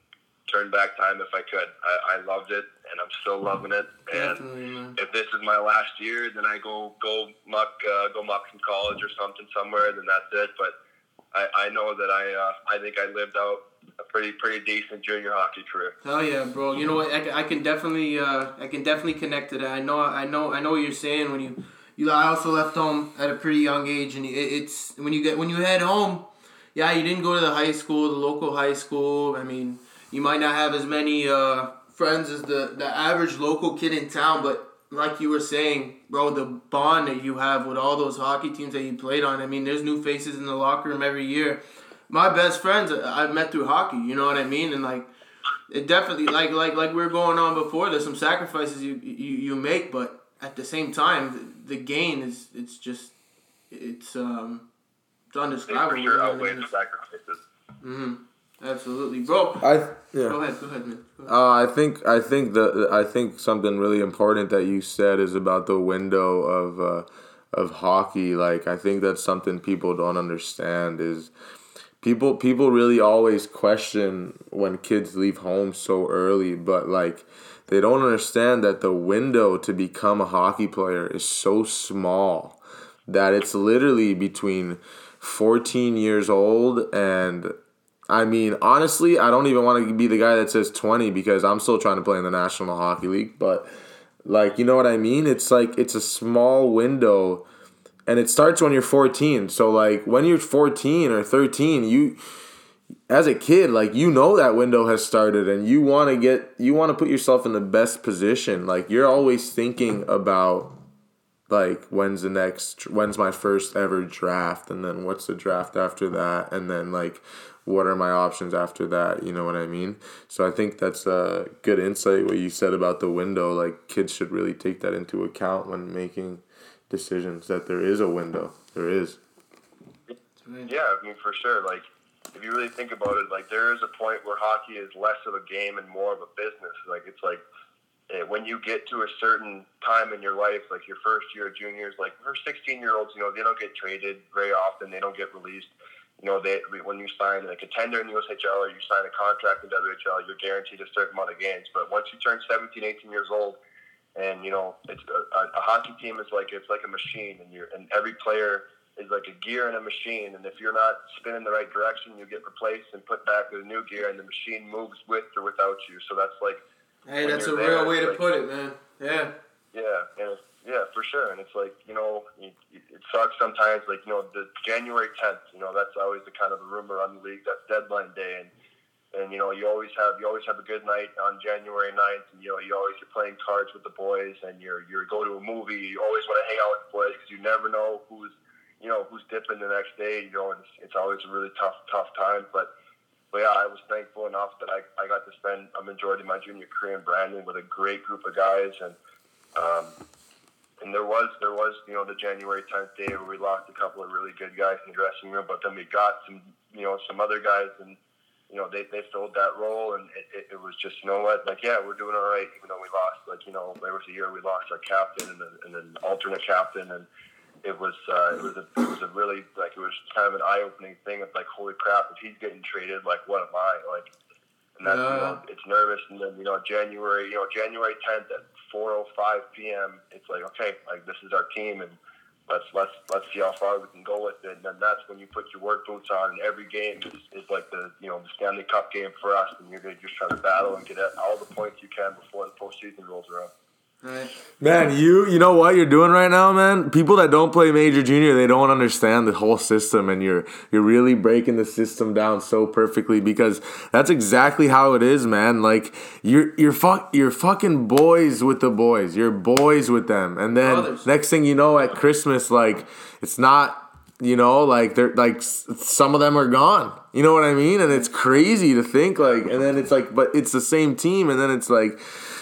turn back time if I could. I, I loved it, and I'm still loving it. And if this is my last year, then I go go muck uh, go muck some college or something somewhere. Then that's it. But I, I know that I uh, I think I lived out a pretty pretty decent junior hockey career. Hell yeah, bro! You know what? I, I can definitely uh, I can definitely connect to that. I know I know I know what you're saying when you you. I also left home at a pretty young age, and it, it's when you get when you head home. Yeah, you didn't go to the high school, the local high school. I mean, you might not have as many uh, friends as the the average local kid in town, but like you were saying, bro, the bond that you have with all those hockey teams that you played on. I mean, there's new faces in the locker room every year my best friends I've met through hockey. You know what I mean? And like, it definitely like like like we are going on before. There's some sacrifices you you, you make, but at the same time, the, the gain is it's just it's um it's undescribable. Sure outweigh the sacrifices. Mm-hmm. Absolutely, bro. I yeah. Go ahead. Go ahead, man. Go ahead. Uh, I think I think the I think something really important that you said is about the window of uh, of hockey. Like I think that's something people don't understand is people people really always question when kids leave home so early, but like they don't understand that the window to become a hockey player is so small that it's literally between 14 years old and I mean, honestly, I don't even want to be the guy that says 20 because I'm still trying to play in the National Hockey League, but like, you know what I mean? It's like it's a small window and it starts when you're 14. So like when you're 14 or 13, you as a kid, like you know that window has started and you want to get you want to put yourself in the best position. Like you're always thinking about like when's the next when's my first ever draft and then what's the draft after that and then like what are my options after that you know what i mean so i think that's a good insight what you said about the window like kids should really take that into account when making decisions that there is a window. There is. Yeah i mean for sure. Like if you really think about it like there is a point where hockey is less of a game and more of a business. Like it's like eh, when you get to a certain time in your life, like your first year, of juniors, like for 16 year olds, you know, they don't get traded very often. They don't get released. You know, they when you sign a contender in the USHL or you sign a contract in WHL, you're guaranteed a certain amount of games. But once you turn 17, 18 years old, and you know, it's a, a hockey team is like it's like a machine, and you're and every player is like a gear in a machine. And if you're not spinning the right direction, you get replaced and put back with a new gear, and the machine moves with or without you. So that's like. Hey, that's a real way to like, put it, man. Yeah. Yeah, and yeah, for sure. And it's like you know, it, it sucks sometimes. Like you know, the January tenth. You know, that's always the kind of the rumor on the league. That's deadline day, and and you know, you always have you always have a good night on January 9th. And you know, you always you're playing cards with the boys, and you're you're go to a movie. You always want to hang out with the boys because you never know who's you know who's dipping the next day. You know, and it's, it's always a really tough tough time, but. But yeah, I was thankful enough that I, I got to spend a majority of my junior career in Brandon with a great group of guys, and um, and there was there was you know the January 10th day where we lost a couple of really good guys in the dressing room, but then we got some you know some other guys and you know they, they filled that role and it, it, it was just you know what like yeah we're doing all right even though we lost like you know there was a year we lost our captain and, and an alternate captain and it was uh, it was a it was a really like it was kind of an eye opening thing of like holy crap if he's getting traded like what am I like and that's you know it's nervous and then you know January you know January 10th at 4:05 p.m. It's like okay, like this is our team, and let's let's let's see how far we can go with it. And then that's when you put your work boots on, and every game is, is like the you know the Stanley Cup game for us, and you're gonna just try to battle and get all the points you can before the postseason rolls around. Right. Man, you you know what you're doing right now, man. People that don't play major junior, they don't understand the whole system, and you're you're really breaking the system down so perfectly because that's exactly how it is, man. Like you're you're fuck you're fucking boys with the boys. You're boys with them, and then Brothers. next thing you know, at Christmas, like it's not. You know, like they're like some of them are gone. You know what I mean? And it's crazy to think like, and then it's like, but it's the same team, and then it's like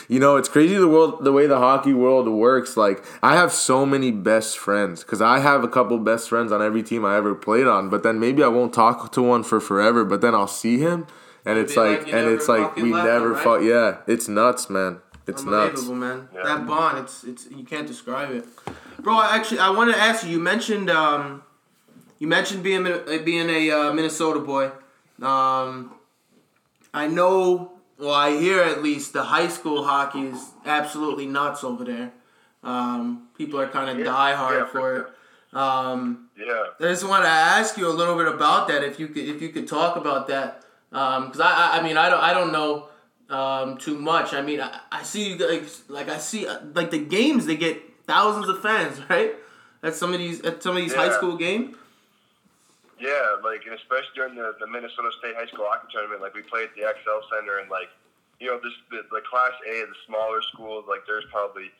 you know, it's crazy the world, the way the hockey world works. Like, I have so many best friends because I have a couple best friends on every team I ever played on. But then maybe I won't talk to one for forever. But then I'll see him, and it's like, like and it's like we never right? fought. Yeah, it's nuts, man. It's nuts, man. Yeah. That bond, it's it's you can't describe it, bro. Actually, I wanted to ask you. You mentioned um, you mentioned being being a uh, Minnesota boy. Um, I know well, I hear at least the high school hockey is absolutely nuts over there. Um, people are kind of yeah, diehard yeah, for it. Um, yeah. I just want to ask you a little bit about that, if you could, if you could talk about that, because um, I, I mean, I don't, I don't know um, too much. I mean, I, I see like, like I see like the games they get thousands of fans, right? At some of these, at some of these yeah. high school games. Yeah, like and especially during the, the Minnesota State High School Hockey Tournament, like we played at the Xcel Center, and like you know, this the, the Class A, the smaller schools, like there's probably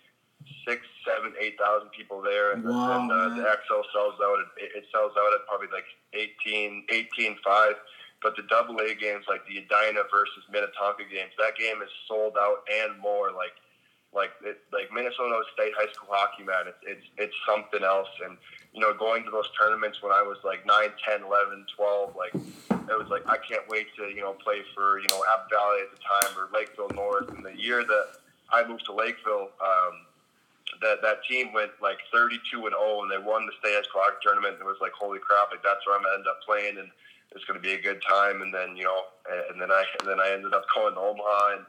six, seven, eight thousand people there, and, wow, and uh, the Xcel sells out. At, it sells out at probably like 18, 18 5. But the double A games, like the Edina versus Minnetonka games, that game is sold out and more. Like like it, like Minnesota State high school hockey, man, it's it's it's something else. And you know, going to those tournaments when I was like 9, 10, 11, 12, like it was like I can't wait to you know play for you know App Valley at the time or Lakeville North. And the year that I moved to Lakeville. Um, that that team went like 32 and 0 and they won the state high school hockey tournament and it was like holy crap like that's where I'm gonna end up playing and it's gonna be a good time and then you know and then I and then I ended up going to Omaha and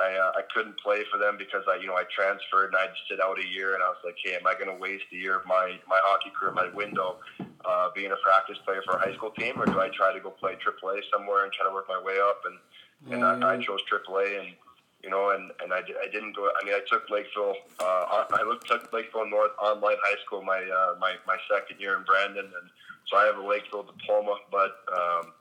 I, uh, I couldn't play for them because I, you know, I transferred and I had to sit out a year. And I was like, hey, am I going to waste a year of my, my hockey career, my window, uh, being a practice player for a high school team, or do I try to go play AAA somewhere and try to work my way up? And and. I, I chose AAA, and you know, and and I, I didn't go. I mean, I took Lakeville. Uh, I looked, took Lakeville North Online High School my uh, my my second year in Brandon, and so I have a Lakeville diploma. But um,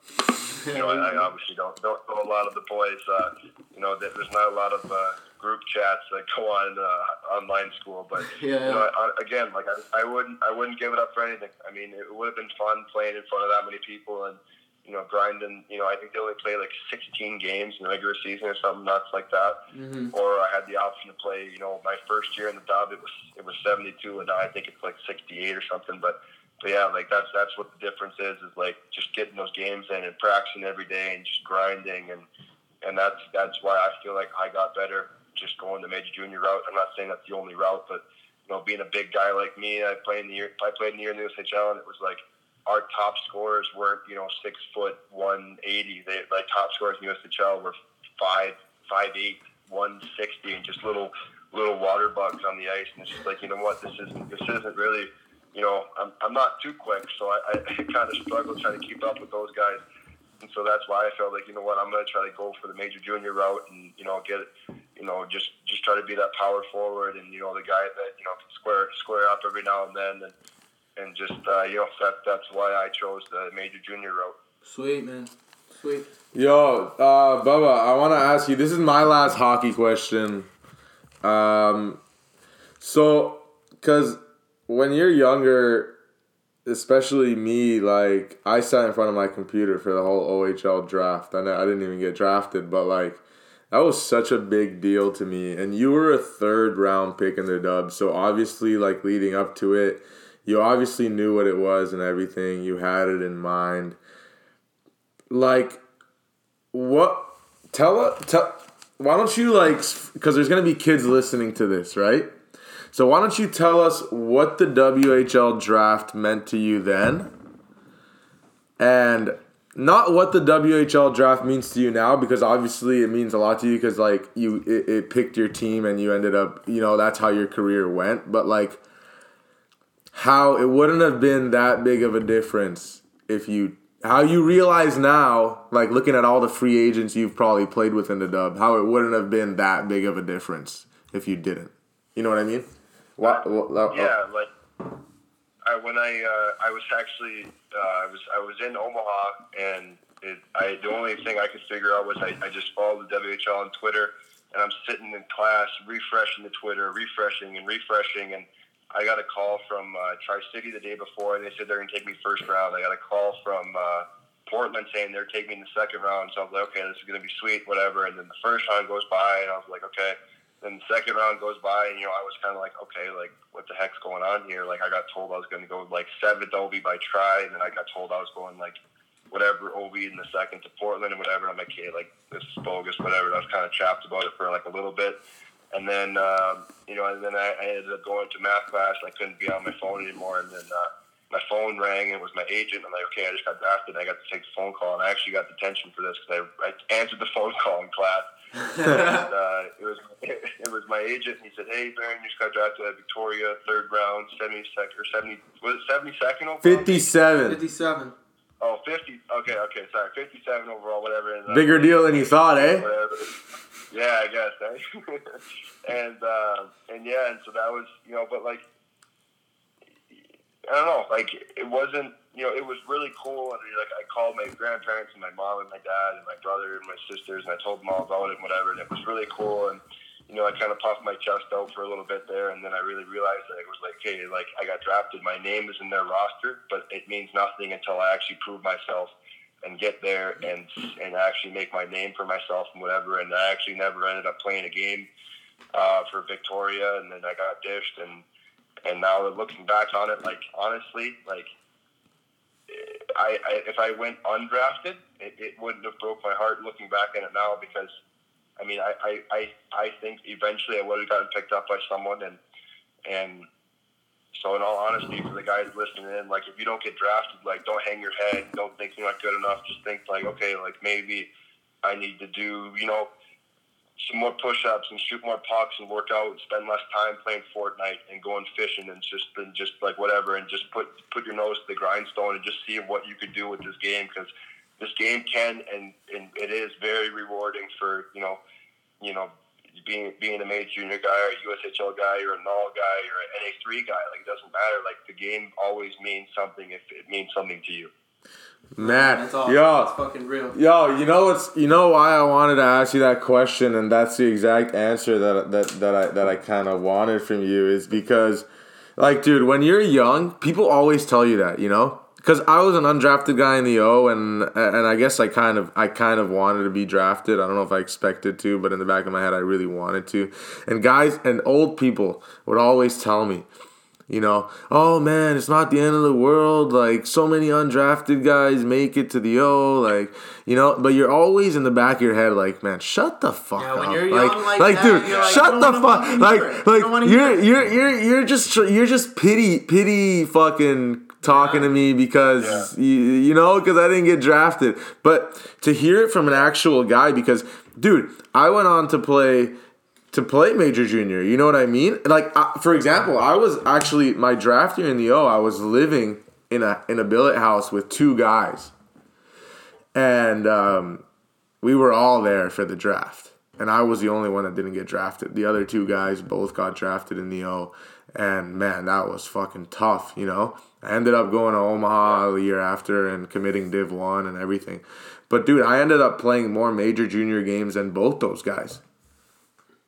you know, I, I obviously don't don't know a lot of the boys. Uh, you know, there's not a lot of uh, group chats that go on uh, online school, but Yeah, you know, yeah. I, again, like I, I wouldn't I wouldn't give it up for anything. I mean, it would have been fun playing in front of that many people and you know grinding. You know, I think they only played like 16 games in the regular season or something nuts like that. hmm Or I had the option to play. You know, my first year in the dub, it was it was 72, and now I think it's like 68 or something. But but yeah, like that's that's what the difference is. Is like just getting those games in and practicing every day and just grinding and and that's that's why I feel like I got better just going the major junior route. I'm not saying that's the only route, but you know, being a big guy like me, I played in the year I played in the year in the USHL and it was like our top scorers weren't, you know, six foot one eighty. They like top scorers in USHL were five five eight, one sixty and just little little water bugs on the ice and it's just like, you know what, this isn't this isn't really you know, I'm, I'm not too quick, so I, I kind of struggle trying to keep up with those guys. And so that's why I felt like, you know what, I'm going to try to go for the major junior route and, you know, get, you know, just just try to be that power forward and, you know, the guy that, you know, can square square up every now and then. And, and just, uh, you know, that, that's why I chose the major junior route. Sweet man, sweet. Yo, uh, Bubba, I want to ask you. This is my last hockey question. Um, so, cause when you're younger, especially me, like I sat in front of my computer for the whole OHL draft. I know I didn't even get drafted, but like that was such a big deal to me. And you were a third round pick in the dub, so obviously, like leading up to it, you obviously knew what it was and everything. You had it in mind. Like, what? Tell tell. Why don't you like? Because there's gonna be kids listening to this, right? So why don't you tell us what the WHL draft meant to you then, and not what the WHL draft means to you now, because obviously it means a lot to you because like you it, it picked your team and you ended up you know that's how your career went, but like how it wouldn't have been that big of a difference if you how you realize now like looking at all the free agents you've probably played with in the dub how it wouldn't have been that big of a difference if you didn't. You know what i mean what, what, Yeah, like I when I uh, I was actually uh, I was I was in Omaha and it, I the only thing I could figure out was I, I just followed the WHL on Twitter and I'm sitting in class refreshing the Twitter, refreshing and refreshing and I got a call from uh, Tri City the day before and they said they're gonna take me first round. I got a call from uh, Portland saying they're taking me in the second round. So I was like, okay, this is gonna be sweet, whatever. And then the first round goes by and I was like, okay. Then the second round goes by, and you know, I was kind of like, okay, like, what the heck's going on here? Like, I got told I was going to go like seventh OB by try, and then I got told I was going like whatever OB in the second to Portland and whatever. I'm like, hey, like this is bogus, whatever. I was kind of chapped about it for like a little bit, and then um, you know, and then I, I ended up going to math class. I couldn't be on my phone anymore, and then. Uh, my phone rang and it was my agent. I'm like, okay, I just got drafted. I got to take the phone call, and I actually got detention for this because I, I answered the phone call in class and uh, it was it was my agent. And he said, "Hey, Baron, you just got drafted at Victoria, third round, seventy second or seventy was it seventy second overall? 57 Fifty-seven. Oh, 50. Okay, okay, sorry, fifty seven overall, whatever. And, uh, bigger deal than you thought eh Whatever. Yeah, I guess. Eh? and uh, and yeah, and so that was you know, but like I don't know, like it wasn't you know, it was really cool. And like I called my grandparents and my mom and my dad and my brother and my sisters, and I told them all about it and whatever. And it was really cool. And you know, I kind of puffed my chest out for a little bit there, and then I really realized that it was like, hey, like I got drafted. My name is in their roster, but it means nothing until I actually prove myself and get there and and actually make my name for myself and whatever. And I actually never ended up playing a game uh, for Victoria, and then I got dished and. And now looking back on it, like honestly, like I, I if I went undrafted, it, it wouldn't have broke my heart looking back on it now because I mean I, I, I, I think eventually I would have gotten picked up by someone and and so in all honesty for the guys listening in, like if you don't get drafted, like don't hang your head, don't think you're not good enough, just think like, okay, like maybe I need to do, you know, some more push-ups and shoot more pucks and work out and spend less time playing Fortnite and going fishing and just and just like whatever and just put put your nose to the grindstone and just see what you could do with this game because this game can and, and it is very rewarding for you know you know being being a major junior guy or a USHL guy or a null guy or an NA three guy like it doesn't matter like the game always means something if it means something to you. Man, That's awesome. yo, That's fucking real. Yo, you know what's you know why I wanted to ask you that question, and that's the exact answer that that that I that I kind of wanted from you is because, like, dude, when you're young, people always tell you that, you know, because I was an undrafted guy in the O, and and I guess I kind of I kind of wanted to be drafted. I don't know if I expected to, but in the back of my head, I really wanted to. And guys and old people would always tell me, you know, oh man, it's not the end of the world. Like so many undrafted guys make it to the O, like you know. But you're always in the back of your head, like, man, shut the fuck Yeah, up. you're like, young like like, that, dude, you're like, shut the fuck. Like, it. I don't like you're you're you're you're just you're just pity pity fucking talking to me because you, you know because I didn't get drafted. But to hear it from an actual guy, because dude, I went on to play to play major junior. You know what I mean? Like uh, for example, I was actually my draft year in the O. I was living in a in a billet house with two guys, and um, we were all there for the draft. And I was the only one that didn't get drafted. The other two guys both got drafted in the O. And man, that was fucking tough, you know? I ended up going to Omaha the year after and committing Div 1 and everything. But dude, I ended up playing more major junior games than both those guys.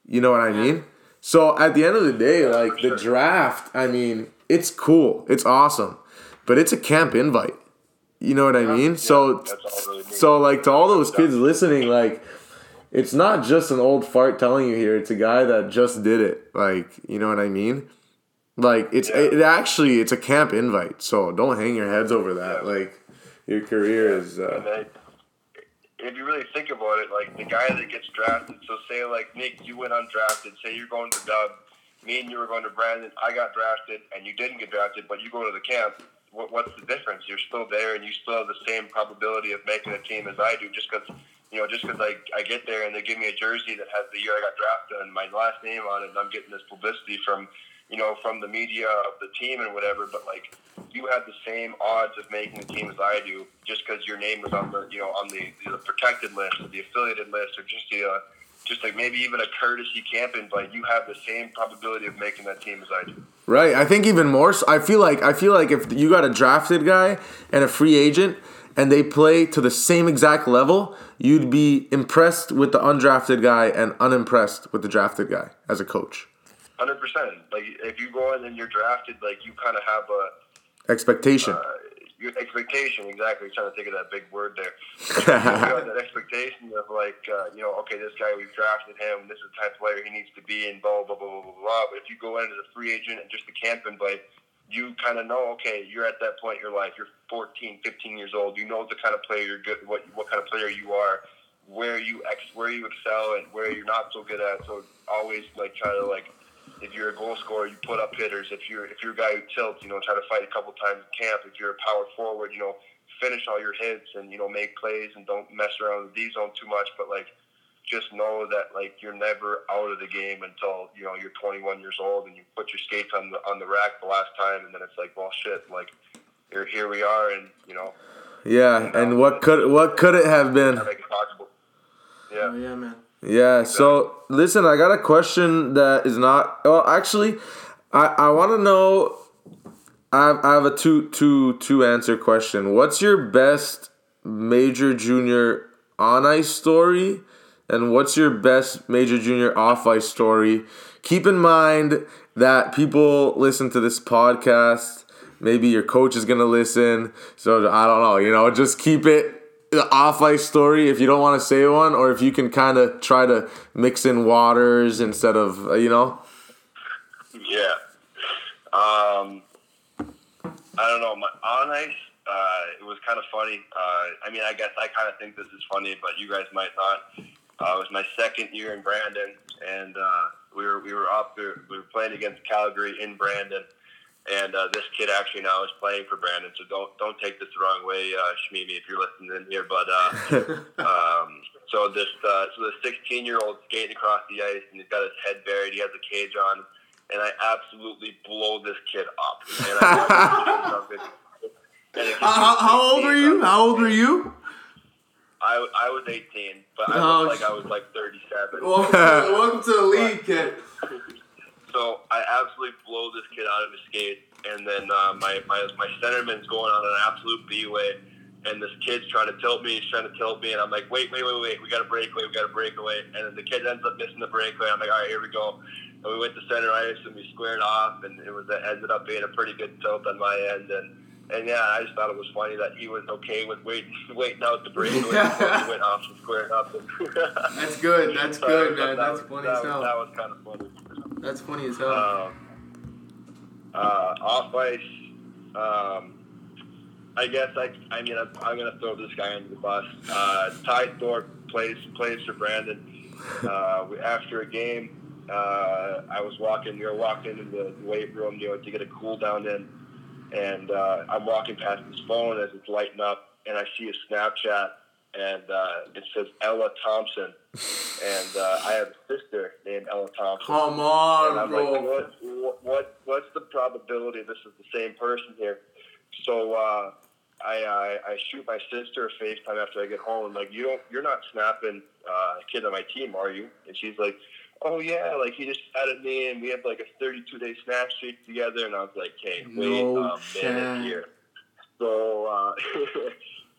You know what I mean? So at the end of the day, like the draft, I mean, it's cool. It's awesome. But it's a camp invite. You know what I mean? So so like to all those kids listening, like it's not just an old fart telling you here. It's a guy that just did it. Like, you know what I mean? Like it's it actually it's a camp invite. So don't hang your heads over that. Like your career is uh, if you really think about it, like the guy that gets drafted, so say like Nick, you went undrafted, say you're going to Dub, me and you were going to Brandon, I got drafted and you didn't get drafted, but you go to the camp. What, what's the difference? You're still there and you still have the same probability of making a team as I do, just because. You know, just because I, I get there and they give me a jersey that has the year I got drafted and my last name on it, and I'm getting this publicity from, you know, from the media of the team and whatever. But like, you had the same odds of making the team as I do, just because your name was on the, you know, on the, the protected list or the affiliated list, or just the, uh, just like maybe even a courtesy camp invite. You have the same probability of making that team as I do. Right. I think even more. So I feel like I feel like if you got a drafted guy and a free agent, and they play to the same exact level, you'd be impressed with the undrafted guy and unimpressed with the drafted guy as a coach. Hundred percent. Like if you go in and you're drafted, like you kind of have a Expectation. uh, your expectation exactly. trying to think of that big word there. you have that expectation of like, uh, you know, okay, this guy we've drafted him. This is the type of player he needs to be, and blah blah blah blah blah blah. But if you go in as a free agent and just a camp invite, you kind of know, okay, you're at that point in your life. You're 14, 15 years old. You know the kind of player you're good, what what kind of player you are, where you ex, where you excel, and where you're not so good at. So always like try to like if you're a goal scorer, you put up hitters. If you're if you're a guy who tilts, you know, try to fight a couple times in camp. If you're a power forward, you know, finish all your hits and you know make plays and don't mess around with the D zone too much. But like, just know that like you're never out of the game until you know you're 21 years old and you put your skates on the on the rack the last time, and then it's like, well, shit, like here here we are, and you know, yeah. And what could what could it have been? make it possible. Yeah. Oh yeah, man. Yeah. So listen, I got a question that is not. Well, actually, I I want to know. I have, I have a two two two answer question. What's your best major junior on ice story, and what's your best major junior off ice story? Keep in mind that people listen to this podcast. Maybe your coach is gonna listen. So I don't know. You know, just keep it off ice story if you don't want to say one, or if you can kind of try to mix in waters instead of uh, you know. Yeah. Um, I don't know. My on ice, uh, it was kind of funny. Uh, I mean, I guess I kind of think this is funny, but you guys might not. Uh, it was my second year in Brandon, and uh, we were we were up. We were playing against Calgary in Brandon, and uh, this kid actually now is playing for Brandon. So don't don't take this the wrong way, uh, Shmimi, if you're listening in here. But uh, um, so this uh, so the 16 year old skating across the ice, and he's got his head buried. He has a cage on, and I absolutely blow this kid up. And I, and it How, how, old are you? How old were you? I, I was 18, but I Oh, looked like I was like 37. Welcome to, welcome to the league, kid. So I absolutely blow this kid out of his skate, and then uh, my, my my centerman's going on an absolute B way, and this kid's trying to tilt me. He's trying to tilt me, and I'm like, wait, wait, wait, wait. We got a breakaway. We got a breakaway. And then the kid ends up missing the breakaway. I'm like, all right, here we go. And we went to center ice and we squared off, and it was it ended up being a pretty good tilt on my end. And and yeah, I just thought it was funny that he was okay with waiting waiting out the breakaway before he went off and squared up. That's good. That's So good, that man. was- That's that funny was- That was kind of funny. That's funny as hell. Um, uh, off ice, um, I guess I, I mean, I'm, I'm going to throw this guy under the bus. Uh, Ty Thorpe plays plays for Brandon. Uh, after a game, uh, I was walking, we were walking in the weight room, you know, to get a cool down in, and uh, I'm walking past his phone as it's lighting up, and I see a Snapchat, and uh, it says Ella Thompson, and uh, I have a sister named Ella Thompson. Come And on, bro. like, what, what, what, what's the probability this is the same person here? So uh, I, I, I shoot my sister a FaceTime after I get home. I'm like, you don't, you're not snapping uh, a kid on my team, are you? And she's like, oh yeah, like he just added me, and we have like a 32 day snap streak together. And I was like, hey, wait No a minute here. So. Uh,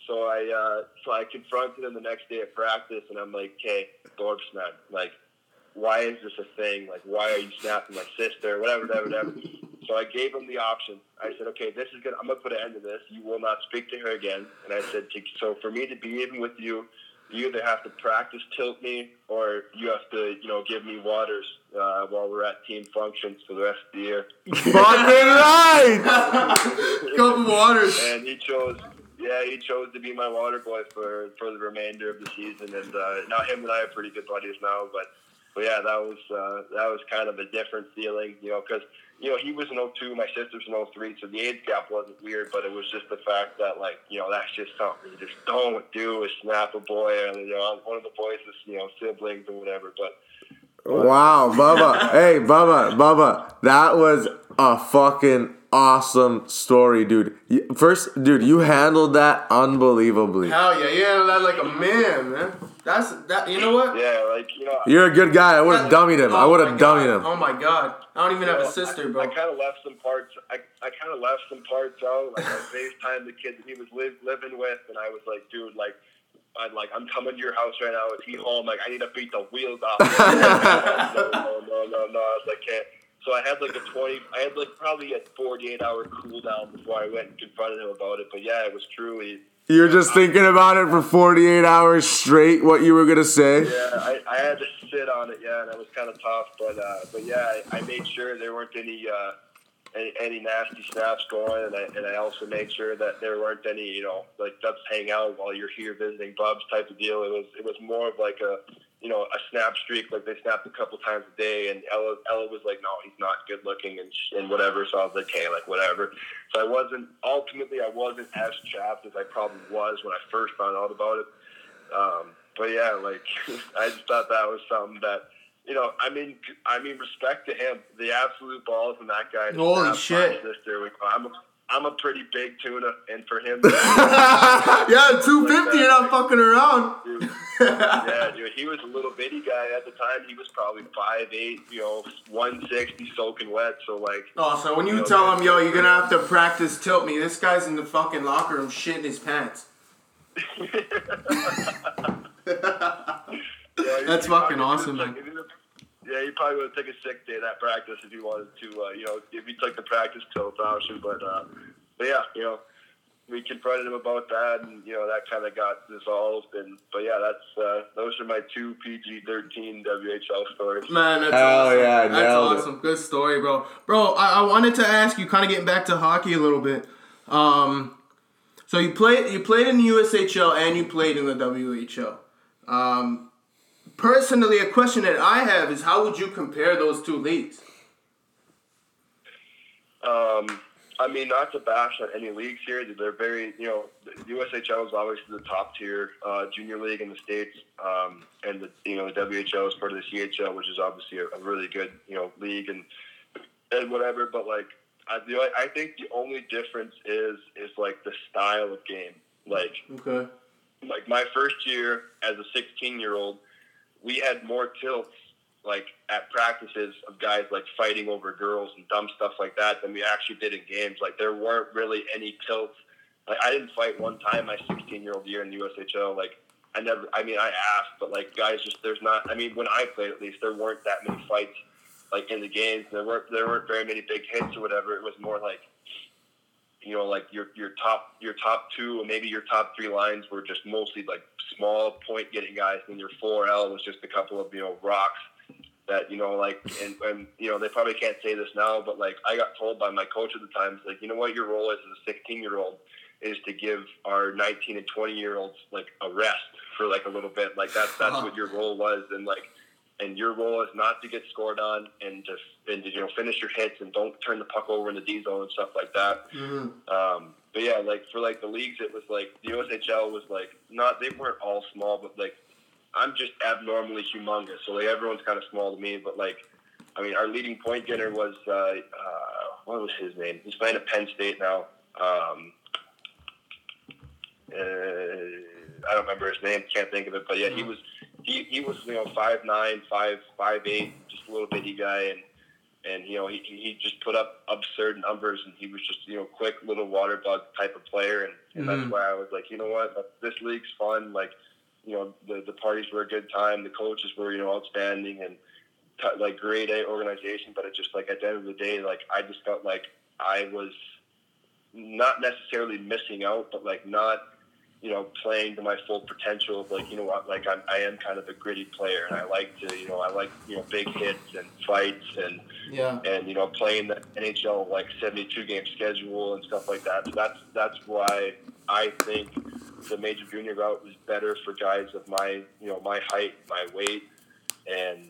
So I uh, so I confronted him the next day at practice, and I'm like, "Okay, Thorpe's man, like, why is this a thing? Like, why are you snapping my sister? Whatever, whatever, whatever." So I gave him the option. I said, "Okay, this is good. I'm gonna put an end to this. You will not speak to her again." And I said, "So for me to be even with you, you either have to practice tilt me, or you have to, you know, give me waters uh, while we're at team functions for the rest of the year." Fucking right. Couple waters. and he chose yeah he chose to be my water boy for for the remainder of the season and uh now him and i are pretty good buddies now but but yeah that was uh that was kind of a different feeling you know because you know he was an 02 my sister's an 03 so the age gap wasn't weird but it was just the fact that like you know that's just something you just don't do is snap a boy and you know one of the boys is you know siblings or whatever but Wow, Bubba. Hey, Bubba, Bubba. That was a fucking awesome story, dude. First, dude, you handled that unbelievably. Hell yeah, yeah, that like a man, man. That's that. You know what? yeah like you know You're a good guy. I would have dummied him. I Oh would have God. dummied him. Oh my god, I don't even have a Well, sister, I, bro. I kind of left some parts. I, I kind of left some parts out. Like I FaceTimed the kid that he was live, living with, and I was like, dude, like, I'd like, I'm coming to your house right now. Is he home? Like, I need to beat the wheels off. no, no, no, no, no. I was like, can't. So I had like a 20. I had like probably a 48 hour cool down before I went and confronted him about it. But yeah, it was truly. You're just thinking about it for 48 hours straight, what you were going to say? Yeah, I, I had to sit on it, yeah, and it was kind of tough, but uh, but yeah, I, I made sure there weren't any uh, any, any nasty snaps going, and I and I also made sure that there weren't any, you know, like let's hang out while you're here visiting Bubs type of deal. It was it was more of like a you know a snap streak, like they snapped a couple times a day, and Ella Ella was like, no, he's not good looking and and whatever. So I was like, hey, like whatever. So I wasn't ultimately I wasn't as chapped as I probably was when I first found out about it. Um, but yeah, like I just thought that was something that you know. I mean, I mean, respect to him, the absolute balls in that guy. Holy shit. Sister, I'm a, I'm a pretty big tuna, and for him, yeah, two fifty, you're not fucking around. dude, yeah, dude, he was a little bitty guy at the time. He was probably five eight, you know, one sixty, soaking wet. So like, Oh, so when you tell him, yo, you're gonna have to practice tilt me, this guy's in the fucking locker room shitting his pants. yeah, That's fucking awesome, man. was- Yeah, he probably would have taken a sick day that practice if he wanted to. Uh, you know, if he took the practice tilt option, but uh, but yeah, you know, we confronted him about that, and you know that kind of got dissolved. And but yeah, that's uh, those are my two PG thirteen WHL stories. Man, that's Hell awesome. yeah, that's nailed it. awesome. Good story, bro. Bro, I, I wanted to ask you, kind of getting back to hockey a little bit. Um, so you played, you played in the USHL and you played in the WHL. Um, personally, a question that I have is, how would you compare those two leagues? Um, I mean, not to bash on any leagues here. They're very, you know, the USHL is obviously the top tier uh, junior league in the states, um, and the you know the WHL is part of the CHL, which is obviously a, a really good you know league and and whatever. But like, I, the, only- I think the only difference is is like the style of game. Like, Okay. like my first year as a 16 year old, we had more tilts like at practices of guys like fighting over girls and dumb stuff like that than we actually did in games. Like there weren't really any tilts like I didn't fight one time my 16 year old year in the USHL. Like I never. I mean, I asked, but like guys, just there's not. I mean, when I played, at least there weren't that many fights like in the games. There weren't there weren't very many big hits or whatever. It was more like you know, like your your top your top two and maybe your top three lines were just mostly like small point getting guys, and your four L was just a couple of you know rocks that you know like and, and you know they probably can't say this now, but like I got told by my coach at the time, like you know what your role is as a 16 year old is to give our 19 and 20 year olds like a rest for like a little bit, like that's that's uh-huh. what your role was, and like and your role is not to get scored on and to and to, you know finish your hits and don't turn the puck over in the D zone and stuff like that. Mm-hmm. Um, but yeah, like for like the leagues, it was like the USHL was like not they weren't all small, but like I'm just abnormally humongous, so like everyone's kind of small to me. But like, I mean, our leading point getter was uh, uh, what was his name? He's playing at Penn State now. Um, uh, I don't remember his name, can't think of it, but yeah, he was he, he was you know five nine, five five eight, just a little bitty guy, and and you know he he just put up absurd numbers, and he was just you know quick little water bug type of player, and, and Mhm. that's why I was like, you know what, this league's fun. Like, you know, the the parties were a good time, the coaches were you know outstanding, and t- like grade A organization, but it just like at the end of the day, like I just felt like I was not necessarily missing out, but like not you know, playing to my full potential of like, you know what, like I'm, I am kind of a gritty player and I like to, you know, I like, you know, big hits and fights and, Yeah. and, you know, playing the NHL like 72 game schedule and stuff like that. So that's, that's why I think the major junior route was better for guys of my, you know, my height, my weight and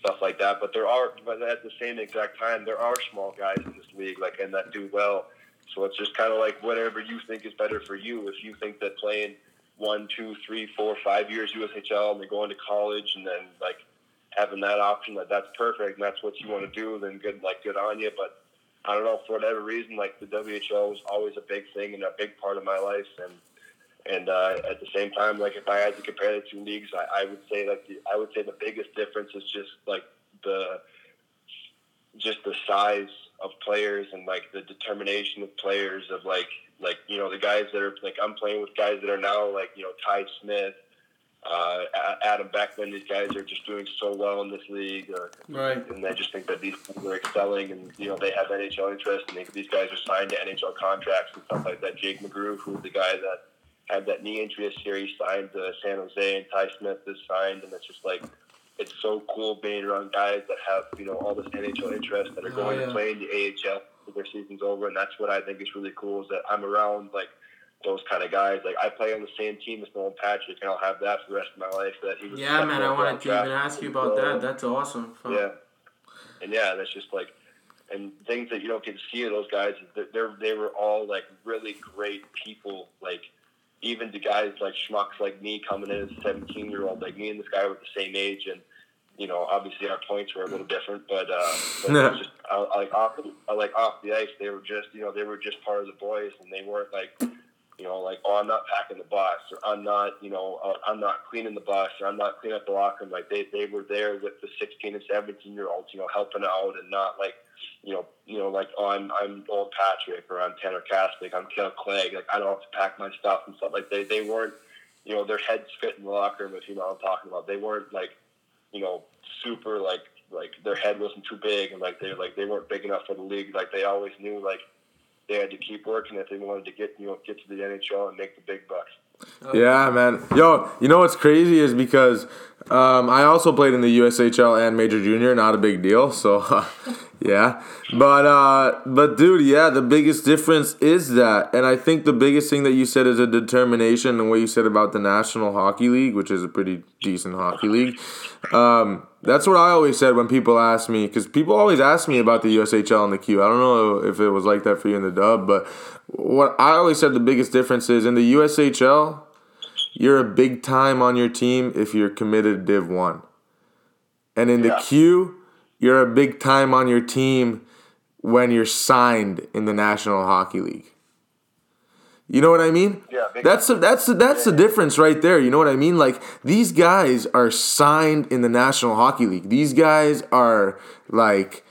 stuff like that. But there are, but at the same exact time, there are small guys in this league, like, and that do well. So it's just kind of like whatever you think is better for you. If you think that playing one, two, three, four, five years USHL and then going to college and then like having that option that that's perfect and that's what you want to do, then good, like good on you. But I don't know for whatever reason, like the WHL was always a big thing and a big part of my life. And and uh, at the same time, like if I had to compare the two leagues, I, I would say like the, I would say the biggest difference is just like the just the size of players and like the determination of players of like like you know the guys that are like I'm playing with guys that are now like you know Ty Smith, uh, Adam Beckman. These guys are just doing so well in this league, uh, Right. and I just think that these people are excelling, and you know they have NHL interest, and they, these guys are signed to NHL contracts and stuff like that. Jake McGrew, who's the guy that had that knee injury this year, he signed to San Jose, and Ty Smith is signed, and it's just like it's so cool being around guys that have you know all this NHL interest that are Oh, going yeah. to play in the AHL when their season's over, and that's what I think is really cool is that I'm around like those kind of guys. Like I play on the same team as Nolan Patrick, and I'll have that for the rest of my life. That he was Yeah, man. I wanted to even ask you about that. That's awesome. Fuck. Yeah, and yeah, that's just like, and things that you don't get to see of those guys. They're they were all like really great people. Like even the guys like schmucks like me coming in as a seventeen year old. Like me and this guy were the same age, and you know obviously our points were a little different, but, uh, but was just uh, like off the, like off the ice, they were just you know they were just part of the boys, and they weren't like. You know, like, oh, I'm not packing the bus, or I'm not, you know, uh, I'm not cleaning the bus, or I'm not cleaning up the locker room. Like, they, they were there with the 16 and 17 year olds, you know, helping out and not like, you know, you know, like, oh, I'm, I'm Nolan Patrick or I'm Tanner Kaspick, I'm Kale Clague. Like, I don't have to pack my stuff and stuff. Like, they, they weren't, you know, their heads fit in the locker room, if you know what I'm talking about. They weren't like, you know, super like, like their head wasn't too big and like they like they weren't big enough for the league. Like they always knew like they had to keep working if they wanted to get you know get to the NHL and make the big bucks. Yeah, man. Yo, you know what's crazy is because um, I also played in the USHL and Major Junior. Not a big deal. So, yeah. But, uh, but dude, yeah, the biggest difference is that, and I think the biggest thing that you said is a determination, and what you said about the National Hockey League, which is a pretty decent hockey league. Um, that's what I always said when people ask me, because people always ask me about the USHL and the Q. I don't know if it was like that for you in the dub, but what I always said the biggest difference is in the USHL, you're a big time on your team if you're committed to Div 1. And in the Yeah. Q, you're a big time on your team when you're signed in the National Hockey League. You know what I mean? Yeah, That's the, that's the, that's the difference right there. You know what I mean? Like these guys are signed in the National Hockey League. These guys are like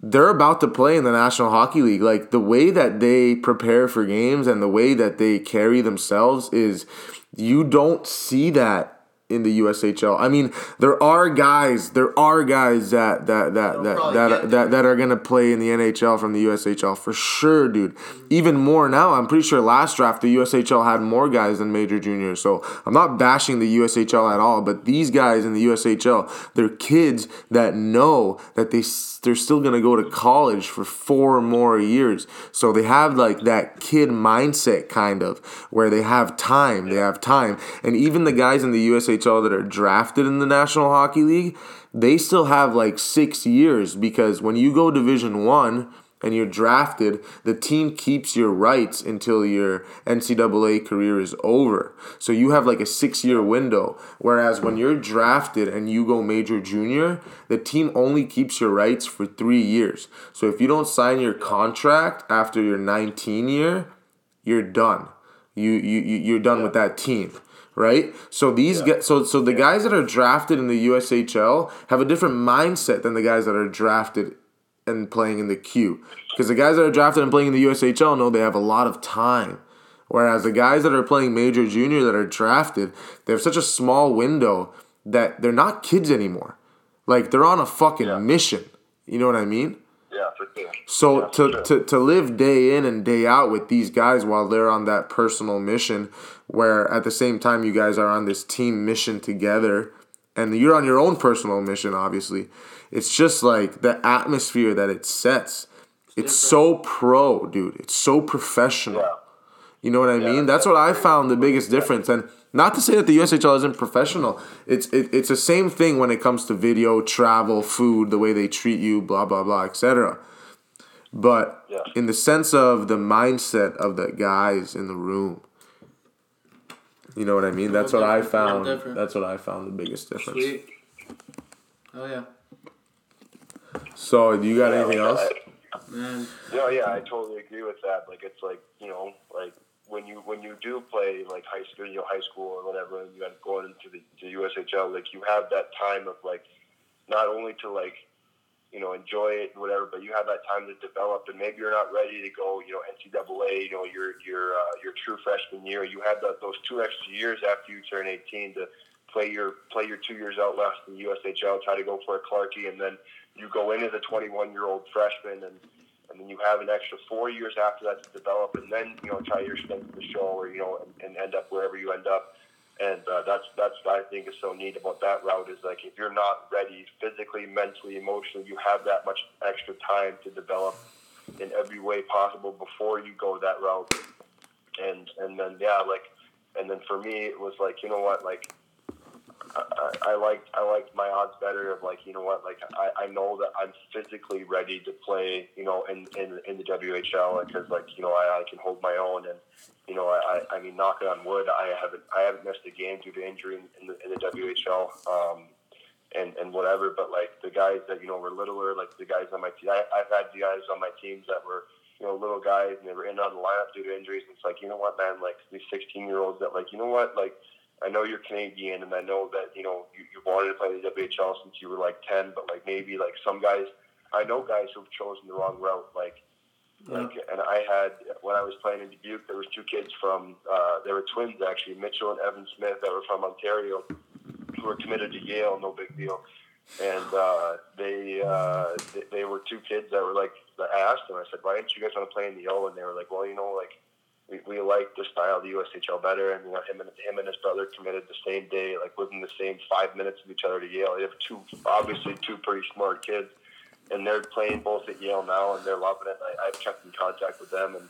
they're about to play in the National Hockey League. Like the way that they prepare for games and the way that they carry themselves is you don't see that in the USHL. I mean, there are guys, there are guys that that that that that, that, that, are gonna play in the NHL from the USHL for sure, dude. Even more now. I'm pretty sure last draft the USHL had more guys than major juniors. So I'm not bashing the USHL at all, but these guys in the USHL, they're kids that know that they they're still gonna go to college for four more years. So they have like that kid mindset kind of where they have time, they have time, and even the guys in the USHL that are drafted in the National Hockey League, they still have like six years because when you go Division One and you're drafted, the team keeps your rights until your NCAA career is over. So you have like a six year window. Whereas when you're drafted and you go major junior, the team only keeps your rights for three years. So if you don't sign your contract after your 19 year, you're done. You, you, you're done with that team right? So these yeah. so so the guys that are drafted in the USHL have a different mindset than the guys that are drafted and playing in the Q. Because the guys that are drafted and playing in the USHL know they have a lot of time. Whereas the guys that are playing major junior that are drafted, they have such a small window that they're not kids anymore. Like they're on a fucking yeah. mission. You know what I mean? Yeah, for sure. So yeah, to, sure. to to live day in and day out with these guys while they're on that personal mission where at the same time you guys are on this team mission together and you're on your own personal mission obviously it's just like the atmosphere that it sets it's so pro dude it's so professional yeah. you know what i yeah, mean that's what i found the biggest difference and not to say that the USHL isn't professional. It's it, it's the same thing when it comes to video, travel, food, the way they treat you, blah blah blah, etc. But yeah. in the sense of the mindset of the guys in the room, you know what I mean? That's what I found. That's what I found the biggest difference. Sweet. Oh yeah. So, do you got anything else? Man. No, yeah, I totally agree with that. Like, it's like you know, like when you when you do play like high school, you know, high school or whatever, and you end up going into the, the USHL, like you have that time of like not only to like you know, enjoy it and whatever, but you have that time to develop and maybe you're not ready to go, you know, NCAA, you know, your, your, uh, your true freshman year. You have that, those two extra years after you turn 18 to play your, play your two years out left in the USHL, try to go for a Clarkie. And then you go into the 21 year old freshman and, and then you have an extra four years after that to develop and then, you know, try your stint in the show or, you know, and, and end up wherever you end up and uh, that's that's what I think is so neat about that route is like if you're not ready physically, mentally, emotionally, you have that much extra time to develop in every way possible before you go that route. And and then yeah, like and then for me it was like you know what like I, I like I like my odds better of like you know what like I, I know that I'm physically ready to play you know in in, in the WHL because like you know I, I can hold my own and you know I, I mean knocking on wood I haven't I haven't missed a game due to injury in, in the in the WHL um, and and whatever but like the guys that you know were littler like the guys on my team I, I've had the guys on my teams that were you know little guys and they were in on the lineup due to injuries and it's like you know what man like these 16 year olds that like you know what like I know you're Canadian, and I know that you know you, you wanted to play the WHL since you were like ten, but like maybe like some guys, I know guys who've chosen the wrong route. Like, yeah. like, and I had when I was playing in Dubuque, there was two kids from uh, they were twins actually, Mitchell and Evan Smith, that were from Ontario, who were committed to Yale, no big deal. And uh, they, uh, they they were two kids that were like I asked them, I said, why didn't you guys want to play in the O? And they were like, well, you know, like we, we like the style of the USHL better, and you know him and him and his brother committed the same day, like within the same five minutes of each other to Yale. They have two, obviously two pretty smart kids, and they're playing both at Yale now, and they're loving it. I, I've kept in contact with them, and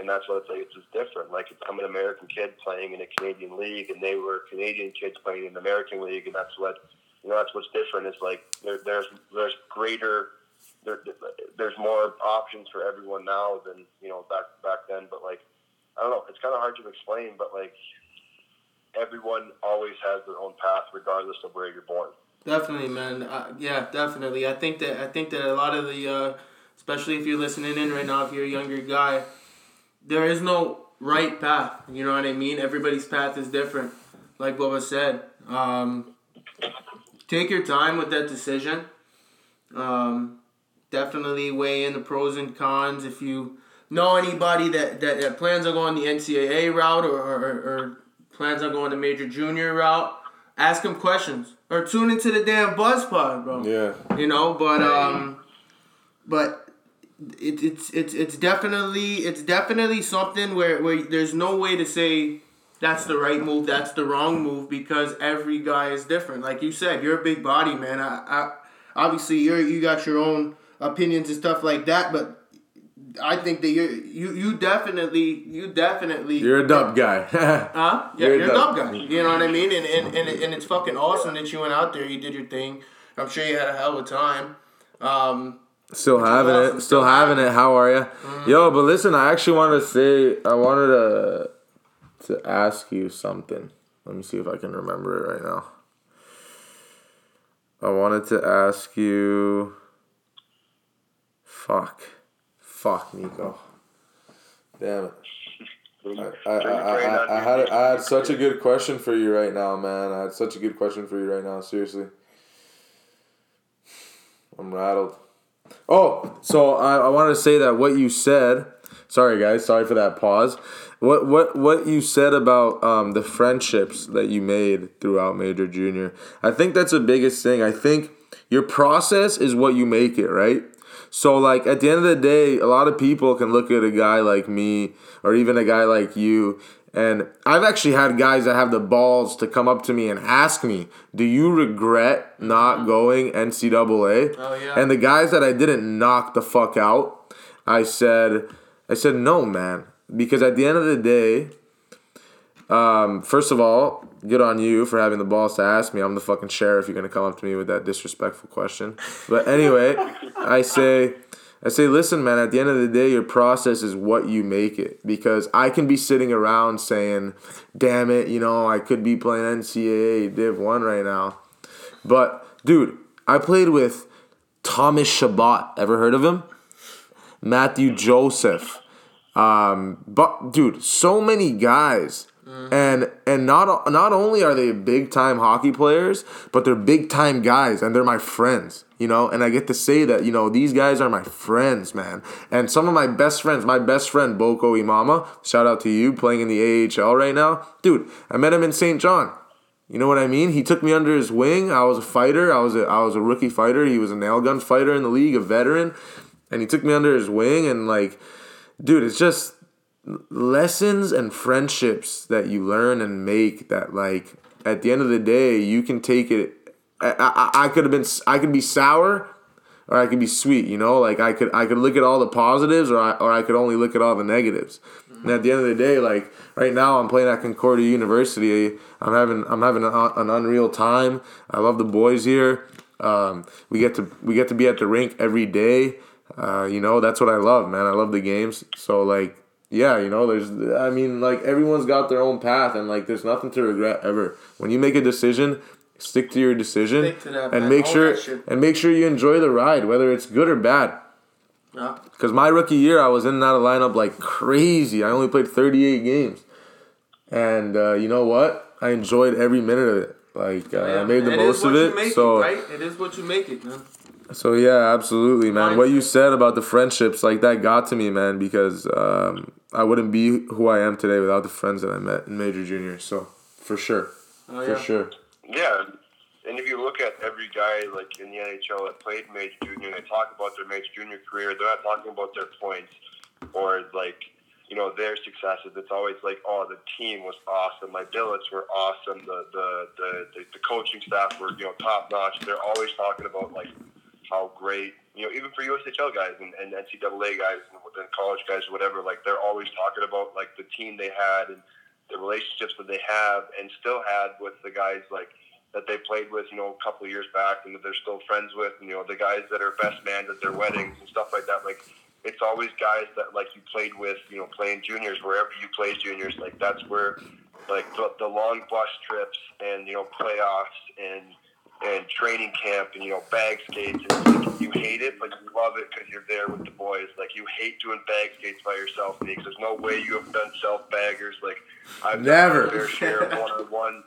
and that's what it's like. It's just different. Like I'm an American kid playing in a Canadian league, and they were Canadian kids playing in the American league, and that's what you know. That's what's different. Is like there, there's there's greater. There, there's more options for everyone now than you know back back then. But like I don't know. It's kind of hard to explain, but like everyone always has their own path, regardless of where you're born. Definitely, man. Uh, yeah, definitely. I think that I think that a lot of the, uh, especially if you're listening in right now, if you're a younger guy, there is no right path. You know what I mean? Everybody's path is different. Like Bubba said, um, take your time with that decision. Um, definitely weigh in the pros and cons. If you know anybody that, that, that plans on going the NCAA route or, or, or plans on going the major junior route, ask them questions or tune into the damn Buzz Pod, bro. Yeah. You know, but um, but it, it's it's it's definitely it's definitely something where where there's no way to say that's the right move, that's the wrong move because every guy is different. Like you said, you're a big body, man. I, I obviously you're you got your own opinions and stuff like that, but I think that you you you definitely you definitely You're a dub guy. Huh? Yeah, You're you're, a dub. guy. You know what I mean? And, and, and, and it's fucking awesome that you went out there, you did your thing. I'm sure you had a hell of a time. Um, Still having it. Still having it. How are you? Yo, but listen, I actually wanted to say I wanted to to ask you something. Let me see if I can remember it right now. I wanted to ask you. Fuck, fuck, Nico. Damn it. I, I, I, I, I had I had such a good question for you right now, man. I had such a good question for you right now. Seriously, I'm rattled. Oh, so I, I wanted to say that what you said. Sorry, guys. Sorry for that pause. What what what you said about um, the friendships that you made throughout major junior? I think that's the biggest thing. I think your process is what you make it, right? So like at the end of the day, a lot of people can look at a guy like me or even a guy like you and I've actually had guys that have the balls to come up to me and ask me, "Do you regret not mm-hmm. going NCAA?" Oh, yeah. And the guys that I didn't knock the fuck out, I said, I said, "No, man," because at the end of the day, um, first of all, good on you for having the balls to ask me. I'm the fucking sheriff. You're gonna come up to me with that disrespectful question. But anyway, I say, I say, listen, man. At the end of the day, your process is what you make it. Because I can be sitting around saying, "Damn it, you know, I could be playing NCAA Div One right now," but dude, I played with Thomas Chabot. Ever heard of him? Matthew Joseph. Um, but dude, so many guys, Mm-hmm. and and not not only are they big time hockey players, but they're big time guys, and they're my friends. You know, and I get to say that you know these guys are my friends, man. And some of my best friends, my best friend Boko Imama, shout out to you, playing in the AHL right now, dude. I met him in St. John. You know what I mean? He took me under his wing. I was a fighter. I was a I was a rookie fighter. He was a nail gun fighter in the league, a veteran, and he took me under his wing. And like, dude, it's just lessons and friendships that you learn and make. That like at the end of the day, you can take it. I I, I could have been I could be sour. Or I could be sweet, you know. Like I could, I could look at all the positives, or I, or I could only look at all the negatives. And at the end of the day, like right now, I'm playing at Concordia University. I'm having I'm having a, an unreal time. I love the boys here. Um, we get to we get to be at the rink every day. Uh, you know that's what I love, man. I love the games. So like yeah, you know there's I mean like everyone's got their own path, and like there's nothing to regret ever. When you make a decision, stick to your decision Stick to that, and man. make Own sure and make sure you enjoy the ride, whether it's good or bad. yeah. Because my rookie year, I was in and out of lineup like crazy. I only played 38 games. And uh, you know what? I enjoyed every minute of it. Like, uh, I made the It most is of it. make So, right? It is what you make it, man. so yeah, absolutely, man. What you said about the friendships, like that got to me, man, because um, I wouldn't be who I am today without the friends that I met in Major Junior. So, for sure. Oh, For sure. Yeah, and if you look at every guy like in the NHL that played major junior, and they talk about their major junior career, they're not talking about their points or like you know their successes. It's always like, oh, the team was awesome, my billets were awesome, the the the, the, the coaching staff were you know top notch. They're always talking about like how great you know even for USHL guys and, and NCAA guys and, and college guys or whatever. Like they're always talking about like the team they had and the relationships that they have and still had with the guys like that they played with, you know, a couple of years back and that they're still friends with, and, you know, the guys that are best man at their weddings and stuff like that. Like, it's always guys that, like, you played with, you know, playing juniors, wherever you play juniors. Like, that's where, like, the, the long bus trips and, you know, playoffs and, and training camp and, you know, bag skates. And, like, you hate it, but you love it because you're there with the boys. Like, you hate doing bag skates by yourself, because there's no way you have done self baggers. Like, I've Never. fair share of one on one.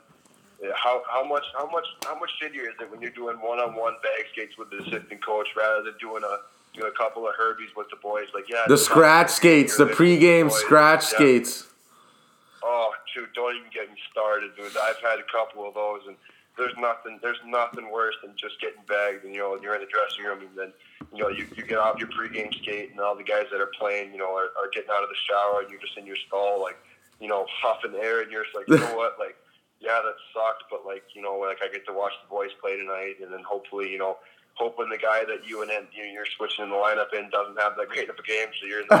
How how much how much how much shittier is it when you're doing one on one bag skates with the assistant coach rather than doing a you know, a couple of Herbies with the boys. Like yeah, The scratch skates, the pregame scratch Yeah. skates. Oh, dude, don't even get me started, dude. I've had a couple of those, and there's nothing, there's nothing worse than just getting bagged, and you know, you're in the dressing room, and then, you know, you, you get off your pregame skate, and all the guys that are playing, you know, are, are getting out of the shower, and you're just in your stall, like, you know, huffing air, and you're just like, you know what, like, yeah, that sucked, but like, you know, like I get to watch the boys play tonight, and then hopefully, you know. Hoping the guy that you and then you know, you're switching in the lineup in doesn't have that great of a game, so you're in the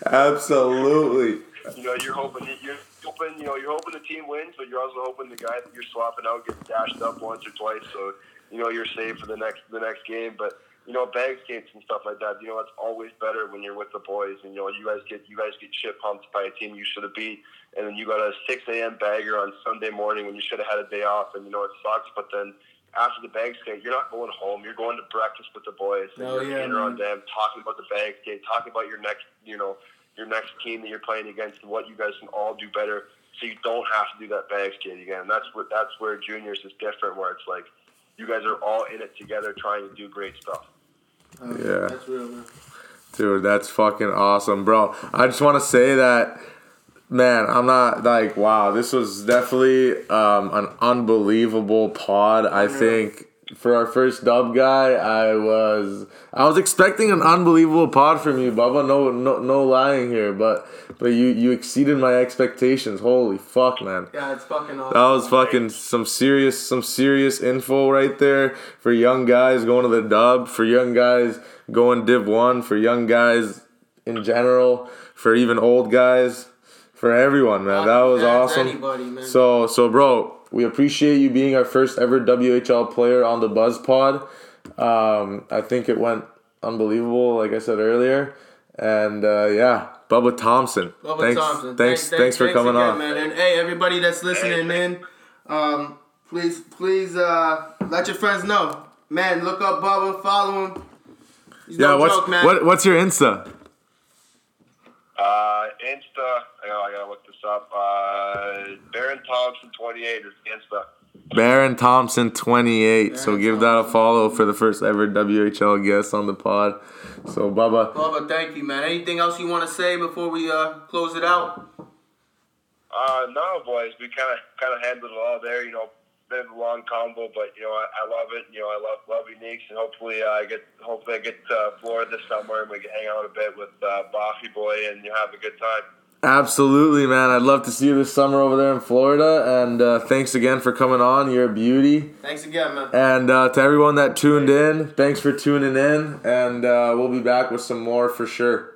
uh, Absolutely. you know, you're hoping you're hoping you know you're hoping the team wins, but you're also hoping the guy that you're swapping out gets dashed up once or twice, so you know you're safe for the next the next game. But you know, bag skates and stuff like that. You know, it's always better when you're with the boys, and you know you guys get you guys get shit pumped by a team you should have beat, and then you got a 6 a.m. bagger on Sunday morning when you should have had a day off, and you know it sucks. But then after the bag skate, you're not going home. You're going to breakfast with the boys. And Oh, you're yeah, around them, talking about the bag skate, talking about your next, you know, your next team that you're playing against and what you guys can all do better so you don't have to do that bag skate again. That's what that's where juniors is different where it's like you guys are all in it together trying to do great stuff. Uh, Yeah. That's real, man. Dude, that's fucking awesome, bro. I just want to say that, man, I'm not like, wow, this was definitely um, an unbelievable pod. I think for our first dub guy, I was I was expecting an unbelievable pod from you, Baba. No, no, no lying here, but but you you exceeded my expectations. Holy fuck, man. Yeah, it's fucking awesome. That was fucking some serious, some serious info right there for young guys going to the dub, for young guys going Div One, for young guys in general, for even old guys, for everyone, man. That was awesome. Anybody. So, so, bro, we appreciate you being our first ever WHL player on the Buzz Pod. Um, I think it went unbelievable, like I said earlier, and uh, yeah, Bubba Thompson. Bubba thanks, Thompson. thanks, thanks, for coming again, on. man. And hey, everybody that's listening in, um, please, please, uh, let your friends know, man. Look up Bubba, follow him. He's Yeah, no what's joke, man. what, what's your Insta? Uh, Insta, I gotta, I gotta look this up. Uh, Baron Thompson 28 is Insta. Baron Thompson 28. so Baron give that a follow for the first ever WHL guest on the pod. So Bubba, Bubba, thank you, man. Anything else you want to say before we uh close it out? Uh, no, boys, we kind of kind of handled it all there. You know, bit of a long combo, but you know, I, I love it. You know, I love love Uniques, and hopefully, uh, I get hopefully I get to uh, Florida this summer and we can hang out a bit with uh, Boffy Boy and you have a good time. Absolutely, man. I'd love to see you this summer over there in Florida. And uh, thanks again for coming on. You're a beauty. Thanks again, man. And uh, to everyone that tuned in, thanks for tuning in. And uh, we'll be back with some more for sure.